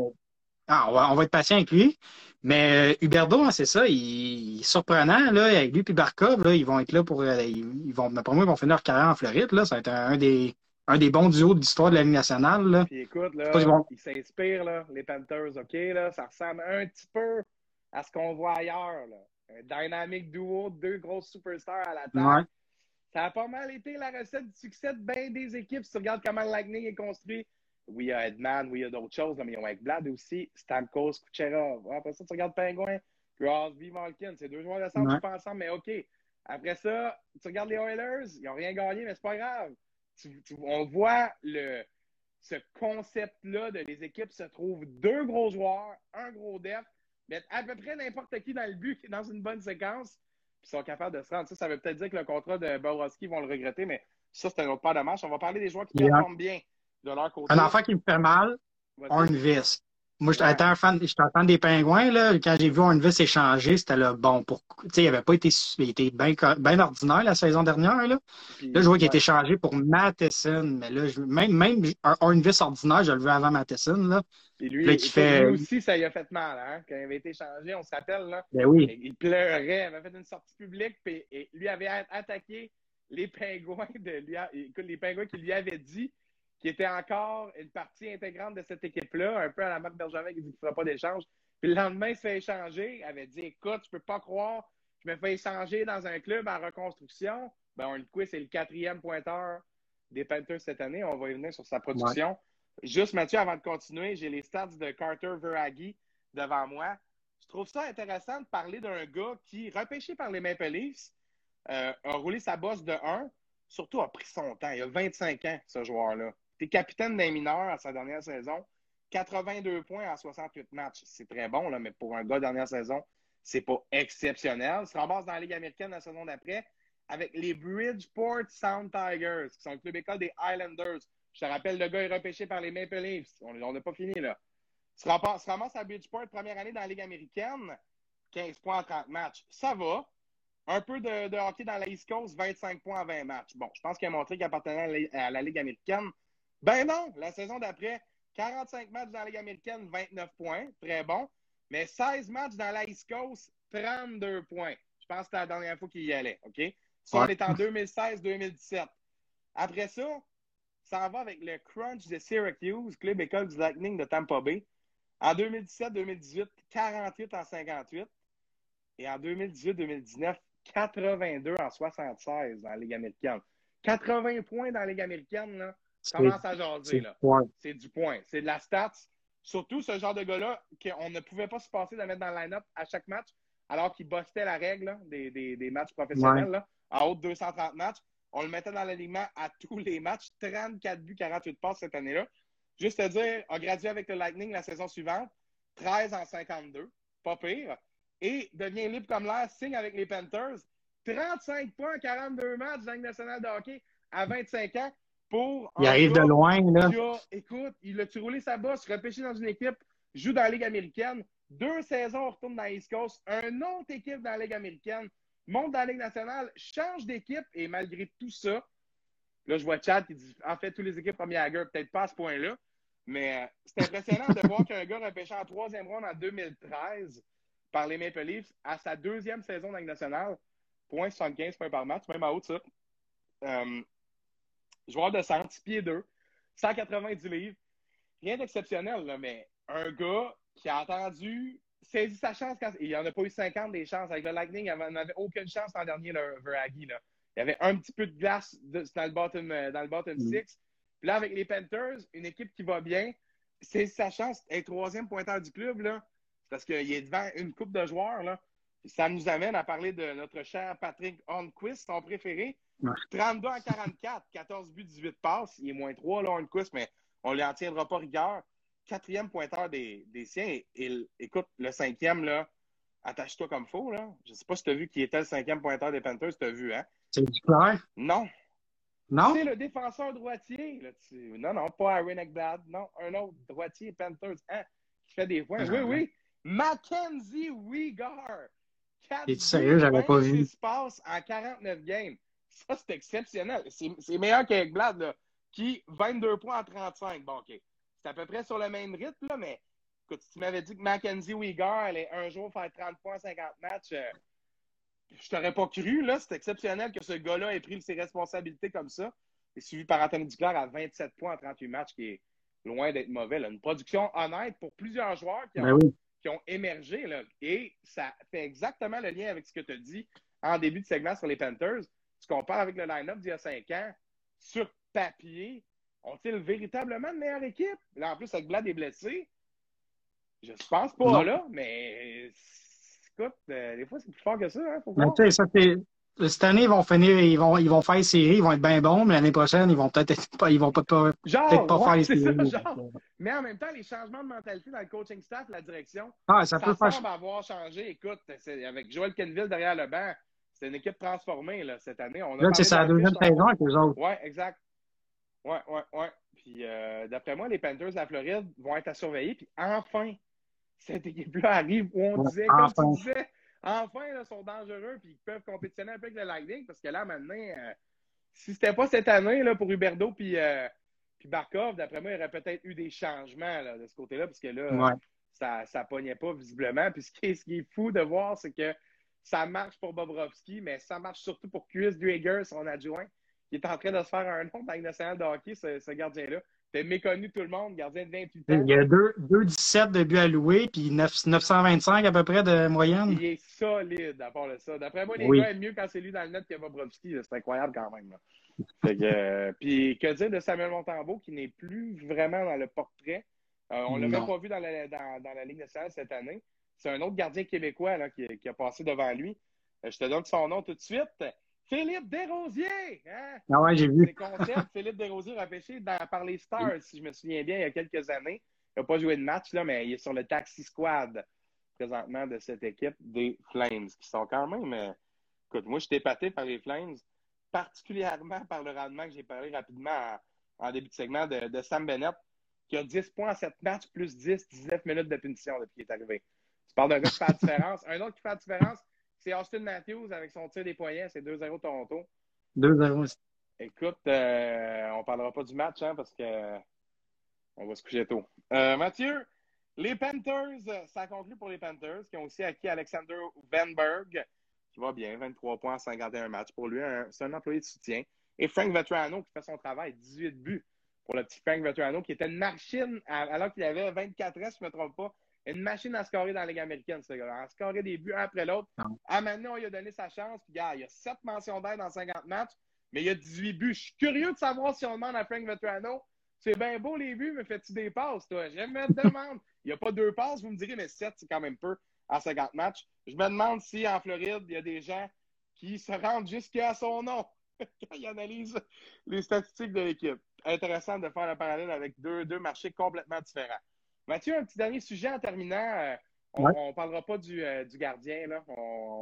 ah, on, va, on va être patient avec lui. Mais euh, Huberdo, hein, c'est ça, il, est surprenant, là, avec lui et Barkov, là, ils vont être là pour. Euh, ils, vont, moi, ils vont finir leur carrière en Floride, là. Ça va être un, des, un des bons duos de l'histoire de la Ligue nationale. Là. Puis écoute, là, ils s'inspirent, là, les Panthers, OK, là. Ça ressemble un petit peu à ce qu'on voit ailleurs, là. Un dynamique duo, deux grosses superstars à la table. Ça a pas mal été la recette du succès de bien des équipes. Si tu regardes comment le Lightning est construit, oui, il y a Edman, oui, il y a d'autres choses, mais ils ont avec Blad aussi, Stamkos, Kucherov. Après ça, tu regardes Penguin, Crosby, Malkin. C'est deux joueurs de centre qui pas ensemble, mais OK. Après ça, tu regardes les Oilers, ils n'ont rien gagné, mais c'est pas grave. on voit le, ce concept-là de les équipes se trouvent deux gros joueurs, un gros def, mettre à peu près n'importe qui dans le but, dans une bonne séquence, puis sont capables de se rendre. Ça, ça veut peut-être dire que le contrat de Borowski vont le regretter, mais ça, c'est un autre pas de match. On va parler des joueurs qui performent bien. Un enfant qui me fait mal, vis. Moi, j'étais un fan, fan des pingouins, là. Quand j'ai vu vis échanger, c'était le bon pour, tu sais, il avait pas été, il était bien, bien ordinaire la saison dernière, là. là, je vois qu'il a été changé pour Matheson. Mais là, je, même, même vis ordinaire, je le veux avant Matheson, là. Et lui, qui fait... lui aussi, ça lui a fait mal, hein. Quand il avait été changé, on se rappelle, là. Ben oui. Il pleurait, il avait fait une sortie publique, puis et lui avait attaqué les pingouins de lui, écoute, les pingouins qui lui avaient dit qui était encore une partie intégrante de cette équipe-là, un peu à la Marc Bergevin qui dit qu'il ne fera pas d'échange. Puis le lendemain, il se fait échanger. Il avait dit Écoute, je ne peux pas croire, je me fais échanger dans un club en reconstruction. Ben, on le quiz, c'est le quatrième pointeur des Panthers cette année. On va y venir sur sa production. Juste, Mathieu, avant de continuer, j'ai les stats de Carter Veraghi devant moi. Je trouve ça intéressant de parler d'un gars qui, repêché par les Maple Leafs, euh, a roulé sa bosse de 1, surtout a pris son temps. Il a 25 ans, ce joueur-là. Tu es capitaine d'un mineur à sa dernière saison. 82 points en 68 matchs. C'est très bon, là, mais pour un gars dernière saison, c'est pas exceptionnel. Il se ramasse dans la Ligue américaine la saison d'après avec les Bridgeport Sound Tigers, qui sont le club école des Islanders. Je te rappelle, le gars est repêché par les Maple Leafs. On n'a pas fini, là. Il se ramasse, à Bridgeport, première année dans la Ligue américaine, 15 points en 30 matchs. Ça va. Un peu de, hockey dans la East Coast, 25 points en 20 matchs. Bon, je pense qu'il a montré qu'il appartenait à la Ligue américaine. Ben non, la saison d'après, 45 matchs dans la Ligue américaine, 29 points, très bon. Mais 16 matchs dans la East Coast, 32 points. Je pense que c'était la dernière fois qu'il y allait, OK? Ça, on est en 2016-2017. Après ça, ça va avec le Crunch de Syracuse, club école du Lightning de Tampa Bay. En 2017-2018, 48 en 58. Et en 2018-2019, 82 en 76 dans la Ligue américaine. 80 points dans la Ligue américaine, là commence à jaser. C'est du point. C'est de la stats. Surtout ce genre de gars-là qu'on ne pouvait pas se passer de mettre dans le line-up à chaque match, alors qu'il bossait la règle des, des, matchs professionnels à haute 230 matchs. On le mettait dans l'alignement à tous les matchs. 34 buts, 48 passes cette année-là. Juste te dire, a gradué avec le Lightning la saison suivante. 13 en 52. Pas pire. Et devient libre comme l'air, signe avec les Panthers. 35 points, 42 matchs dans nationale de hockey à 25 ans pour. Il arrive de loin, là. écoute, il a-tu roulé sa bosse, repêché dans une équipe, joue dans la Ligue américaine. Deux saisons, on retourne dans l'East Coast. Un autre équipe dans la Ligue américaine. Monte dans la Ligue nationale, change d'équipe et malgré tout ça, là, je vois Chad qui dit en fait, tous les équipes première guerre, peut-être pas à ce point-là, mais euh, c'est impressionnant de voir qu'un gars repêché en troisième ronde en 2013 par les Maple Leafs à sa deuxième saison dans la Ligue nationale, point 75 points par match, même à haut ça. Euh, joueur de 100 pieds 2, 190 livres. Rien d'exceptionnel, mais un gars qui a attendu, saisi sa chance quand. Il n'y en a pas eu 50 des chances. Avec le Lightning, il n'avait aucune chance l'an dernier, le Veragi. Là. Il y avait un petit peu de glace dans le bottom, euh, dans le bottom mm. six. Puis là, avec les Panthers, une équipe qui va bien, c'est sa chance d'être troisième pointeur du club. Là, parce qu'il est devant une coupe de joueurs. Là. Ça nous amène à parler de notre cher Patrick Hornquist, son préféré. 32 à 44, 14 buts, 18 passes. Il est moins 3, là, Hornquist, mais on ne lui en tiendra pas rigueur. Quatrième pointeur des, siens. Et, écoute, le cinquième, là, attache-toi comme faux. Là. Je ne sais pas si tu as vu qui était le cinquième pointeur des Panthers. Tu as vu, hein? C'est du clair? Non. Non? C'est le défenseur droitier. Là, Non, non, pas Aaron Ekblad. Non, un autre droitier Panthers. Hein? Qui fait des points. Oui, oui. Mackenzie Weegar. Es-tu sérieux? J'avais pas vu. se passe en 49 games. Ça, c'est exceptionnel. C'est meilleur qu'avec Blad, là, qui 22 points en 35. Bon, OK. C'est à peu près sur le même rythme, là, mais écoute, si tu m'avais dit que Mackenzie Uyghur allait un jour faire 30 points, 50 matchs, euh, je t'aurais pas cru. là. C'est exceptionnel que ce gars-là ait pris ses responsabilités comme ça. Et suivi par Anthony Duclair à 27 points en 38 matchs, qui est loin d'être mauvais. Une production honnête pour plusieurs joueurs qui ben ont, qui ont émergé. Là. Et ça fait exactement le lien avec ce que tu as dit en début de segment sur les Panthers. Tu compares avec le line-up d'il y a cinq ans, sur papier, ont-ils véritablement une meilleure équipe? Là, en plus, avec Blad est blessé. Je ne pense pas, là, mais écoute, euh, des fois, c'est plus fort que ça. Hein, faut ça cette année, ils vont finir, ils vont, ils vont faire série, ils vont être bien bons, mais l'année prochaine, ils vont peut-être pas, ils vont pas, pas, genre, pas faire les séries. genre. Mais en même temps, les changements de mentalité dans le coaching staff, la direction, ah, ça, ça peut semble avoir changé. Écoute, avec Joel Kenville derrière le banc, c'est une équipe transformée là, cette année. On là, c'est sa deuxième saison avec eux autres. Oui, exact. Oui, oui, oui. Puis euh, d'après moi, les Panthers de la Floride vont être à surveiller. Puis enfin, cette équipe-là arrive où on disait, comme tu disais, enfin, ils sont dangereux puis ils peuvent compétitionner un peu avec le Lightning parce que là, maintenant, euh, si c'était pas cette année là, pour Huberdo puis, euh, puis Barkov, d'après moi, il y aurait peut-être eu des changements là, de ce côté-là parce que là, ça ne pognait pas visiblement. Puis ce qui est, ce qui est fou de voir, c'est que ça marche pour Bobrovski, mais ça marche surtout pour Chris Drager, son adjoint, qui est en train de se faire un nom dans le national de hockey, ce, ce gardien-là. C'est méconnu tout le monde, gardien de 28 ans. Il y a 2,17 de buts alloués, puis 9, 925 à peu près de moyenne. Il est solide à part de ça. D'après moi, les gars aiment mieux quand c'est lui dans le net que Bobrovski. C'est incroyable quand même. Euh, puis que dire de Samuel Montembeau, qui n'est plus vraiment dans le portrait? Euh, on ne l'a même pas vu dans la, dans, dans la Ligue nationale cette année. C'est un autre gardien québécois là, qui, qui, a passé devant lui. Euh, je te donne son nom tout de suite. Philippe Desrosiers! Hein? Ah ouais, j'ai vu. C'est Philippe Desrosiers repêché dans, par les Stars, si je me souviens bien, il y a quelques années. Il n'a pas joué de match, là, mais il est sur le taxi squad présentement de cette équipe des Flames, qui sont quand même. Euh, écoute, moi, je suis épaté par les Flames, particulièrement par le rendement que j'ai parlé rapidement en, début de segment de, Sam Bennett, qui a 10 points en 7 matchs, plus 10, 19 minutes de punition depuis qu'il est arrivé. Tu parles d'un gars qui fait la différence. Un autre qui fait la différence, c'est Austin Matthews avec son tir des poignets. C'est 2-0 Toronto. 2-0. Écoute, euh, on ne parlera pas du match hein, parce que on va se coucher tôt. Euh, Mathieu, les Panthers, ça conclut pour les Panthers qui ont aussi acquis Alexander Venberg, qui va bien, 23 points en 51 matchs. Pour lui, c'est un employé de soutien. Et Frank Vetrano qui fait son travail, 18 buts pour le petit Frank Vetrano, qui était une machine alors qu'il avait 24 ans, si je ne me trompe pas une machine à scorer dans la Ligue américaine, ce gars-là. À scorer des buts un après l'autre. À maintenant, on lui a donné sa chance. Puis, gars, il y a 7 mentions d'aide dans 50 matchs, mais il y a 18 buts. Je suis curieux de savoir si on demande à Frank Vetrano c'est bien beau les buts, mais fais-tu des passes, toi? Je me demande. Il n'y a pas deux passes, vous me direz, mais 7, c'est quand même peu à 50 matchs. Je me demande si en Floride, il y a des gens qui se rendent jusqu'à son nom quand il analyse les statistiques de l'équipe. Intéressant de faire le parallèle avec deux, deux marchés complètement différents. Mathieu, un petit dernier sujet en terminant. Euh, on ne parlera pas du, euh, du gardien, là.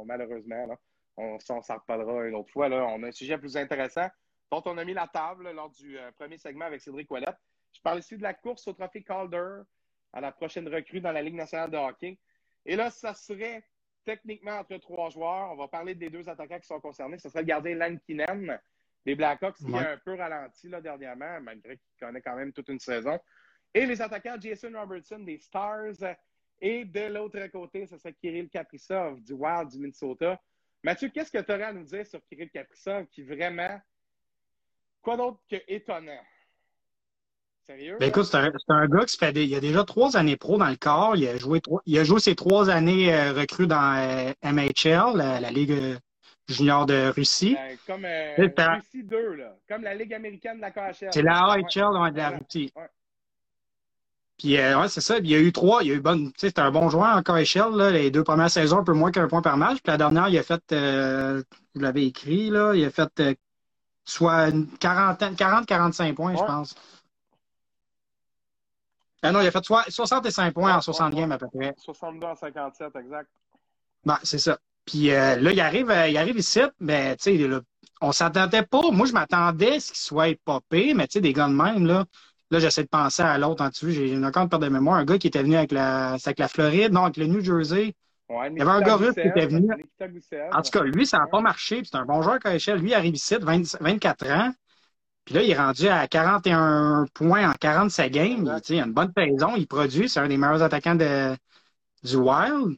malheureusement. Là. On, s'en reparlera une autre fois. Là. On a un sujet plus intéressant dont on a mis la table lors du euh, premier segment avec Cédric Ouellette. Je parle ici de la course au trophée Calder à la prochaine recrue dans la Ligue nationale de hockey. Et là, ça serait techniquement entre trois joueurs. On va parler des deux attaquants qui sont concernés. Ce serait le gardien Lankinen des Blackhawks qui a un peu ralenti là, dernièrement, malgré qu'il connaît quand même toute une saison. Et les attaquants Jason Robertson des Stars. Et de l'autre côté, ce serait Kirill Kaprizov du Wild du Minnesota. Mathieu, qu'est-ce que tu aurais à nous dire sur Kirill Kaprizov qui vraiment. Quoi d'autre que étonnant? Sérieux? Ben écoute, c'est un, gars qui fait des, il a déjà trois années pro dans le corps. Il a joué, il a joué ses trois années euh, recrues dans euh, MHL, la, Ligue euh, junior de Russie. Ben, comme Russie 2, là. Comme la Ligue américaine de la KHL. C'est la AHL de la Russie. Puis, ouais, c'est ça. Il y a eu trois. Il y a eu bonne. C'était un bon joueur en KHL, là, les deux premières saisons, un peu moins qu'un point par match. Puis la dernière, il a fait, vous l'avez écrit, là, il a fait soit 40-45 points, je pense. Ah non, il a fait 65 points en 60 games à peu près. 62 en 57, exact. Ben, c'est ça. Puis euh, là, il arrive, euh, il arrive ici, mais tu sais, on s'attendait pas. Moi, je m'attendais à ce qu'il soit popé, mais tu sais, des gars de même, là. Là, j'essaie de penser à l'autre en dessous. J'ai une encore de de mémoire. Un gars qui était venu avec la, avec la Floride, non, avec le New Jersey. Ouais, il y avait un gars russe qui était venu. En tout cas, lui, ça n'a pas marché. C'est un bon joueur à échelle. Lui, il arrive ici, 24 ans. Puis là, il est rendu à 41 points en 47 games. Il, il a une bonne saison. Il produit. C'est un des meilleurs attaquants de, du Wild.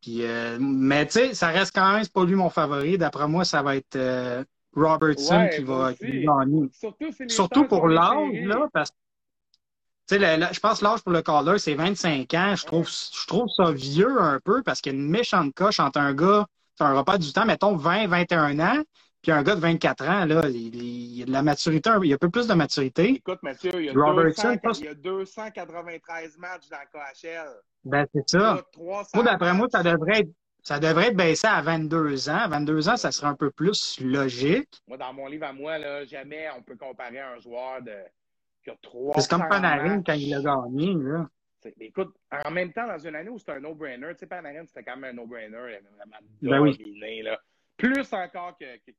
Puis, euh, mais tu sais, ça reste quand même, c'est pas lui mon favori. D'après moi, ça va être euh, Robertson qui, va, gagner. Surtout, Surtout pour l'âge, là, parce que je pense que l'âge pour le caller, c'est 25 ans. Je trouve, je trouve ça vieux un peu parce qu'il y a une méchante coche entre un gars, c'est un repas du temps, mettons 20, 21 ans, puis un gars de 24 ans, là, il, y a de la maturité, il y a un peu plus de maturité. Écoute, Mathieu, il y a, 293 matchs dans le KHL. Ben, c'est ça. Moi, d'après moi, ça devrait être ça devrait être baissé à 22 ans. 22 ans, ça serait un peu plus logique. Moi, dans mon livre à moi, là, jamais on peut comparer un joueur de, qui a trois. C'est comme Panarin quand il a gagné. Là. Écoute, en même temps, dans une année où c'était un no-brainer, tu sais, Panarin, c'était quand même un no-brainer. Il avait vraiment ben dominé. Là plus encore que, que.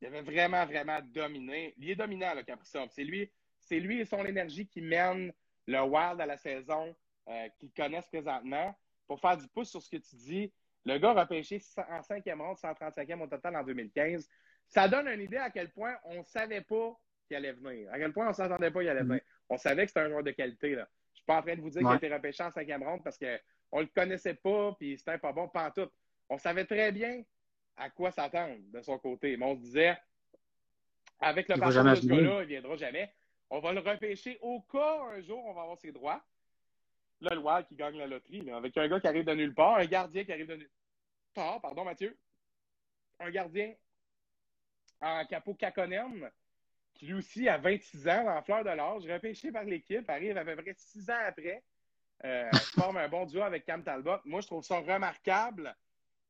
Il avait vraiment, vraiment dominé. Il est dominant, Kaprizov. C'est lui, c'est lui et son énergie qui mène le Wild à la saison euh, qu'ils connaissent présentement. Pour faire du pouce sur ce que tu dis, le gars a pêché en cinquième ronde, 135e au total en 2015. Ça donne une idée à quel point on ne savait pas qu'il allait venir. À quel point on ne s'attendait pas qu'il allait venir. On savait que c'était un joueur de qualité. Là. Je ne suis pas en train de vous dire qu'il a été repêché en cinquième ronde parce qu'on ne le connaissait pas puis c'était pas bon, tout. On savait très bien à quoi s'attendre de son côté. Mais on se disait, avec le parcours de ce gars-là, il ne viendra jamais. On va le repêcher au cas un jour, on va avoir ses droits. Le Wild qui gagne la loterie, avec un gars qui arrive de nulle part, un gardien qui arrive de nulle part, pardon Mathieu, un gardien en capot Kakonen, qui lui aussi a 26 ans, en fleur de l'âge, repêché par l'équipe, arrive à peu près 6 ans après, euh, forme un bon duo avec Cam Talbot. Moi, je trouve ça remarquable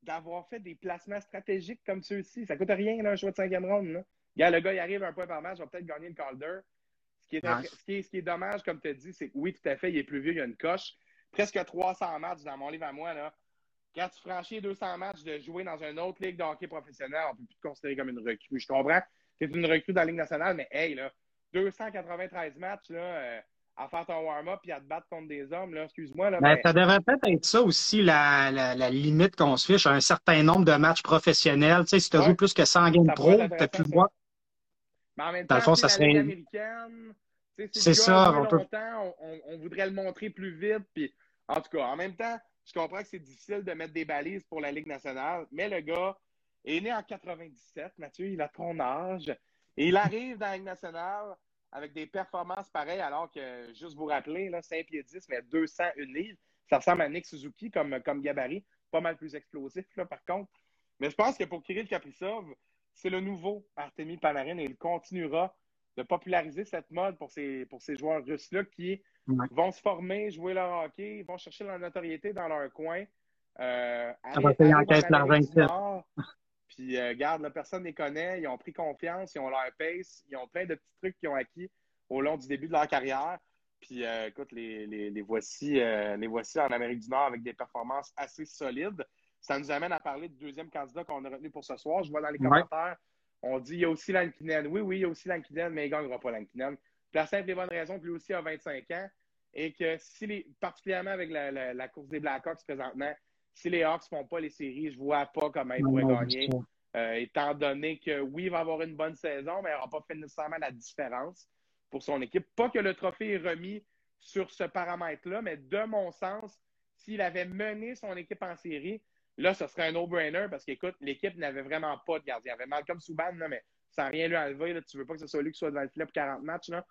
d'avoir fait des placements stratégiques comme ceux-ci. Ça coûte rien, là, un choix de cinquième ronde. Là. le gars, il arrive un point par match, va peut-être gagner le Calder. Ce qui est, ce qui est, ce qui est dommage, comme tu as dit, c'est que oui, tout à fait, il est plus vieux, il y a une coche. Presque 300 matchs dans mon livre à moi. Là. Quand tu franchis 200 matchs de jouer dans une autre ligue de hockey professionnel, on ne peut plus te considérer comme une recrue. Je comprends, tu es une recrue dans la Ligue nationale, mais hey, là, 293 matchs, là, euh, à faire ton warm-up et à te battre contre des hommes, là, excuse-moi. Là, ben, Ça devrait peut-être être ça aussi, la, la, limite qu'on se fiche, un certain nombre de matchs professionnels. Tu sais, si tu as joué plus que 100 games pro, tu n'as plus le droit. Mais en même temps, Dans le fond, ça serait... américaine, c'est ça. On, peut... on, on, voudrait le montrer plus vite. Puis, en tout cas, en même temps, je comprends que c'est difficile de mettre des balises pour la Ligue nationale, mais le gars est né en 97, Mathieu, il a ton âge, et il arrive dans la Ligue nationale avec des performances pareilles, alors que, juste vous rappeler, là, 5 pieds 10, mais 201 livres, ça ressemble à Nick Suzuki comme, comme gabarit, pas mal plus explosif, là, par contre. Mais je pense que pour Kirill Kaprizov, c'est le nouveau Artemi Panarin et il continuera de populariser cette mode pour ces, pour ces joueurs russes-là qui vont se former, jouer leur hockey, vont chercher leur notoriété dans leur coin. Euh, ça va payer en caisse l'argent Puis, euh, garde, personne ne les connaît. Ils ont pris confiance, ils ont leur pace, ils ont plein de petits trucs qu'ils ont acquis au long du début de leur carrière. Puis, euh, écoute, les, les, voici, euh, les voici en Amérique du Nord avec des performances assez solides. Ça nous amène à parler du deuxième candidat qu'on a retenu pour ce soir. Je vois dans les commentaires, on dit il y a aussi Lankinen. Oui, oui, il y a aussi Lankinen, mais il ne gagnera pas Lankinen. La simple et bonne raison que lui aussi a 25 ans et que, si les, particulièrement avec la, course des Blackhawks présentement, si les Hawks ne font pas les séries, je ne vois pas comment ils pourraient gagner. Euh, étant donné que oui, il va avoir une bonne saison, mais il n'aura pas fait nécessairement la différence pour son équipe. Pas que le trophée est remis sur ce paramètre-là, mais de mon sens, s'il avait mené son équipe en série, là, ce serait un no-brainer parce qu'écoute, l'équipe n'avait vraiment pas de gardien. Il y avait Malcolm Subban, là, mais sans rien lui enlever. Là, tu veux pas que ce soit lui qui soit devant le filet pour 40 matchs. Là.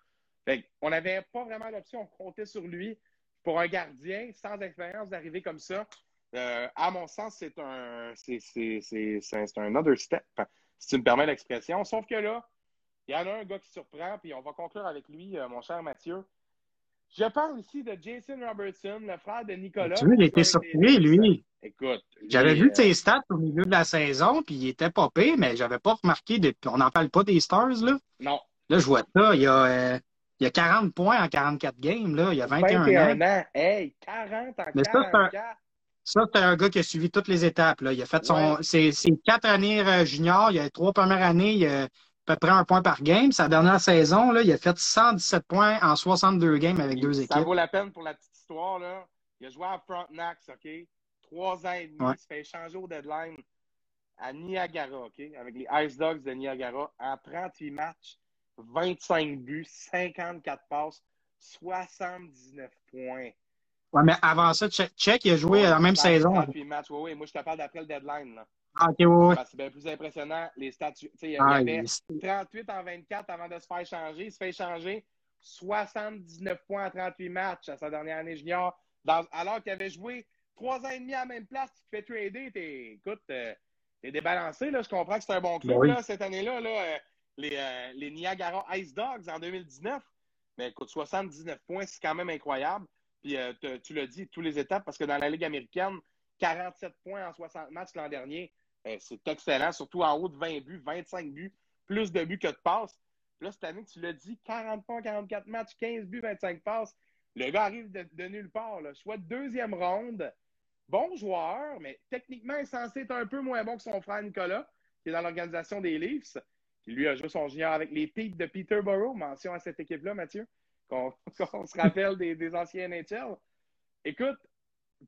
on n'avait pas vraiment l'option. On comptait sur lui pour un gardien sans expérience d'arriver comme ça. Euh, à mon sens, c'est un, c'est, un other step, si tu me permets l'expression. Sauf que là, il y en a un gars qui surprend, puis on va conclure avec lui, euh, mon cher Mathieu. Je parle ici de Jason Robertson, le frère de Nicolas. Tu vois, il était surpris, lui. Écoute. J'avais vu ses stats au milieu de la saison, puis il était pire, mais j'avais pas remarqué. On n'en parle pas des Stars, là? Non. Là, je vois ça. Il y a, euh, il y a 40 points en 44 games, là. Il y a 21, 21 ans. Hey, 40 en mais 44. Ça, c'est un gars qui a suivi toutes les étapes. Là. Il a fait son, ses, quatre années euh, juniors. Il a trois premières années. Il a, à peu près un point par game. Sa dernière saison, là, il a fait 117 points en 62 games avec deux équipes. Ça vaut la peine pour la petite histoire. Là. Il a joué à Frontenac, OK? Trois ans et demi. Il se fait échanger au deadline à Niagara, OK? Avec les Ice Dogs de Niagara. En 38 matchs, 25 buts, 54 passes, 79 points. Ouais, mais avant ça, Check, il a joué la même saison. 38 matchs, oui, oui. Moi, je te parle d'après le deadline. Là. Ah, ok, oui, C'est bien plus impressionnant, les stats. Il y ah, avait 38 en 24 avant de se faire changer. Il se fait changer 79 points en 38 matchs à sa dernière année junior. alors qu'il avait joué trois ans et demi à la même place, tu te fais trader. Es, écoute, euh, t'es débalancé. Là, je comprends que c'est un bon club ben là, cette année-là. Là, euh, les, euh, les Niagara Ice Dogs en 2019. Mais écoute, 79 points, c'est quand même incroyable. Puis tu l'as dit, tous les étapes, parce que dans la Ligue américaine, 47 points en 60 matchs l'an dernier. Eh, c'est excellent, surtout en haut de 20 buts, 25 buts, plus de buts que de passes. Là, cette année, tu l'as dit, 40 points, 44 matchs, 15 buts, 25 passes. Le gars arrive de, nulle part. Là. De deuxième ronde. Bon joueur, mais techniquement, il est censé être un peu moins bon que son frère Nicolas, qui est dans l'organisation des Leafs, qui lui a joué son junior avec les Peaks de Peterborough. Mention à cette équipe-là, Mathieu, qu'on se rappelle des, des anciens NHL. Écoute,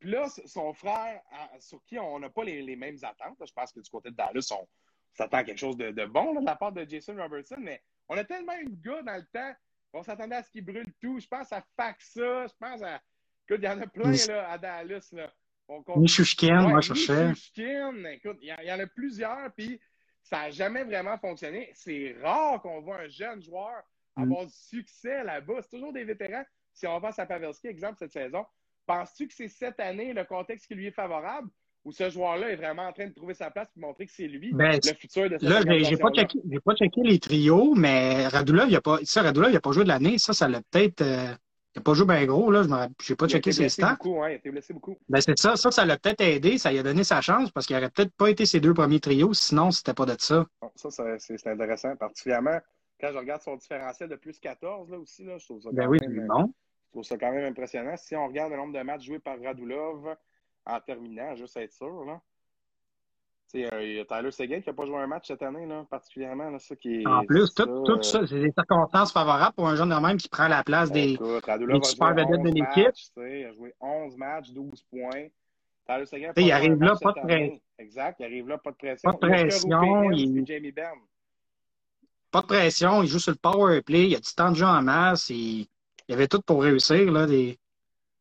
puis là, son frère, sur qui on n'a pas les, mêmes attentes, je pense que du côté de Dallas, on s'attend à quelque chose de, bon de la part de Jason Robertson, mais on a tellement eu de gars dans le temps, on s'attendait à ce qu'il brûle tout. Je pense à Faxa, je pense à. Écoute, il y en a plein là, à Dallas. Là. Nishushkin, moi, je cherchais. Nishushkin, écoute, il y, en a plusieurs, puis ça n'a jamais vraiment fonctionné. C'est rare qu'on voit un jeune joueur mm. avoir du succès là-bas. C'est toujours des vétérans. Si on pense à Pavelski, exemple, cette saison, Penses-tu que c'est cette année le contexte qui lui est favorable ou ce joueur-là est vraiment en train de trouver sa place et montrer que c'est lui ben, le futur de cette Là, j'ai pas, checké, pas checké les trios, mais Radulov, il a pas, ça, Radulov, il a pas joué de l'année. Ça, ça l'a peut-être. Euh, il n'a pas joué bien gros, là. Je n'ai pas checké ses stats. Beaucoup, hein, il a été blessé beaucoup. Ben, c'est ça. Ça, ça l'a peut-être aidé. Ça lui a donné sa chance parce qu'il n'aurait peut-être pas été ses deux premiers trios, sinon, c'était pas de ça. Ça, c'est intéressant, particulièrement quand je regarde son différentiel de plus 14, là aussi, là, je trouve ça. Ben oui, c'est bon trouve ça quand même impressionnant. Si on regarde le nombre de matchs joués par Radulov en terminant, juste être sûr, là. Euh, il y a Tyler Seguin qui n'a pas joué un match cette année, là, particulièrement. Là, ça qui est, en plus, tout, tout ça, c'est des circonstances favorables pour un jeune de même qui prend la place des, des super vedettes de l'équipe. Il a joué 11 matchs, 12 points. Tyler Seguin il arrive là, pas de pression. Exact, il arrive là, pas de pression. Pas de pression. Il... Jamie. Pas de pression, il joue sur le power play, il y a du temps de jeu en masse. Il il y avait tout pour réussir. Là, des...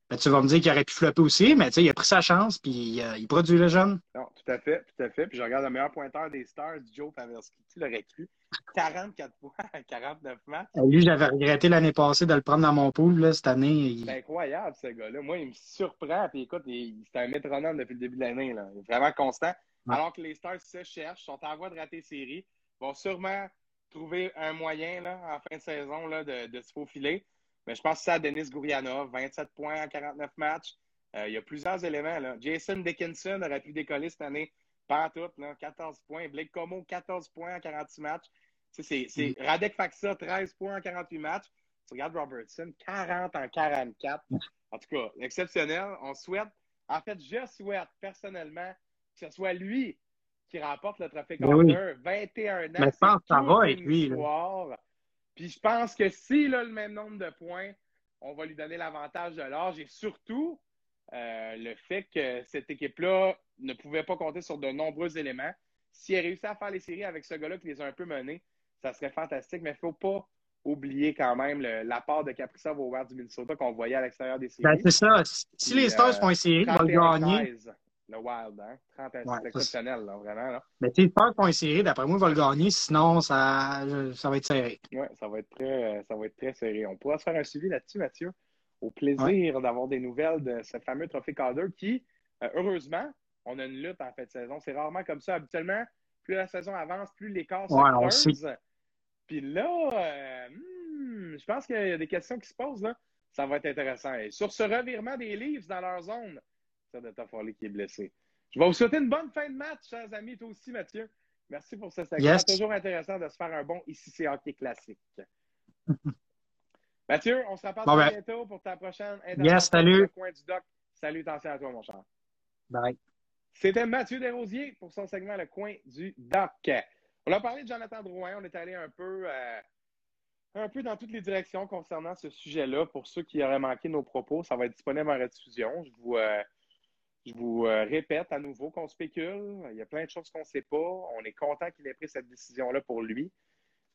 Ben, tu vas me dire qu'il aurait pu flopper aussi, mais il a pris sa chance puis euh, il produit le jeune. Non, tout à fait, tout à fait. Puis je regarde le meilleur pointeur des Stars, Joe Pavelski. Tu l'aurais cru? 44 points à 49 matchs. Lui, j'avais regretté l'année passée de le prendre dans mon pool là, cette année. C'est incroyable, ce gars-là. Moi, il me surprend. Puis écoute, c'est un métronome depuis le début de l'année. Il est vraiment constant. Alors que les Stars se cherchent, sont en voie de rater série, vont sûrement trouver un moyen là, en fin de saison là, de, de se faufiler. Mais je pense que c'est à Denis Gourianov, 27 points en 49 matchs. Euh, il y a plusieurs éléments. Là. Jason Dickinson aurait pu décoller cette année Pas tout, là, 14 points. Blake Como, 14 points en 46 matchs. C'est mm. Radek Faxa, 13 points en 48 matchs. Tu regardes Robertson, 40 en 44. En tout cas, exceptionnel. On souhaite, en fait, je souhaite personnellement que ce soit lui qui remporte le trophée Calder. 21 ans. Mais je pense que ça va avec lui. Puis je pense que s'il a le même nombre de points, on va lui donner l'avantage de l'âge et surtout euh, le fait que cette équipe-là ne pouvait pas compter sur de nombreux éléments. Si elle réussit à faire les séries avec ce gars-là qui les a un peu menés, ça serait fantastique, mais il ne faut pas oublier quand même l'apport de Kaprizov au Wild du Minnesota qu'on voyait à l'extérieur des séries. Ben, c'est ça. Si les Stars font une série, ils vont gagner. Le Wild, hein? 31 c'est exceptionnel, là, vraiment. Là. Mais si les Stars font une série, d'après moi, ils vont le gagner. Sinon, ça, ça va être serré. Oui, ça, va être très, ça va être très serré. On pourra se faire un suivi là-dessus, Mathieu? Au plaisir d'avoir des nouvelles de ce fameux trophée Calder qui, euh, heureusement, on a une lutte en fin de saison. C'est rarement comme ça. Habituellement, plus la saison avance, plus les corps se creusent. Puis là, euh, hmm, je pense qu'il y a des questions qui se posent. Là. Ça va être intéressant. Et sur ce revirement des livres dans leur zone, c'est de Toffoli qui est blessé. Je vais vous souhaiter une bonne fin de match, chers amis. Toi aussi, Mathieu. Merci pour ce segment. C'est toujours intéressant de se faire un bon ici, c'est hockey classique. Mathieu, on se reparle ben, bientôt pour ta prochaine intervention yes, salut. le coin du doc. Salutations à toi, mon cher. Bye. C'était Mathieu Desrosiers pour son segment Le coin du doc. On a parlé de Jonathan Drouin. On est allé un peu, euh, un peu dans toutes les directions concernant ce sujet-là. Pour ceux qui auraient manqué nos propos, ça va être disponible en rediffusion. Je vous, euh, je vous euh, répète à nouveau qu'on spécule. Il y a plein de choses qu'on ne sait pas. On est content qu'il ait pris cette décision-là pour lui.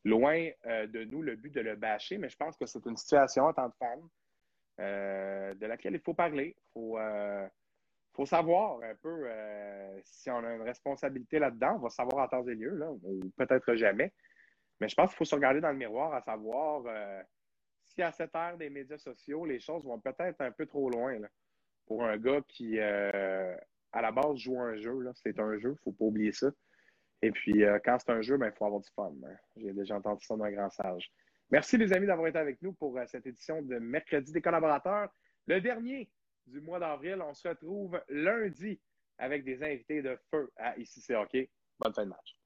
Loin de nous le but de le bâcher, mais je pense que c'est une situation en tant de femme de laquelle il faut parler. Il faut faut savoir un peu euh, si on a une responsabilité là-dedans. On va savoir en temps et lieu, ou peut-être jamais. Mais je pense qu'il faut se regarder dans le miroir à savoir euh, si à cette ère des médias sociaux, les choses vont peut-être un peu trop loin pour un gars qui, euh, à la base, joue un jeu. C'est un jeu, il ne faut pas oublier ça. Et puis, quand c'est un jeu, ben, il faut avoir du fun. Hein. J'ai déjà entendu ça d'un grand sage. Merci, les amis, d'avoir été avec nous pour cette édition de Mercredi des collaborateurs. Le dernier du mois d'avril. On se retrouve lundi avec des invités de feu à Ici c'est OK. Bonne fin de match.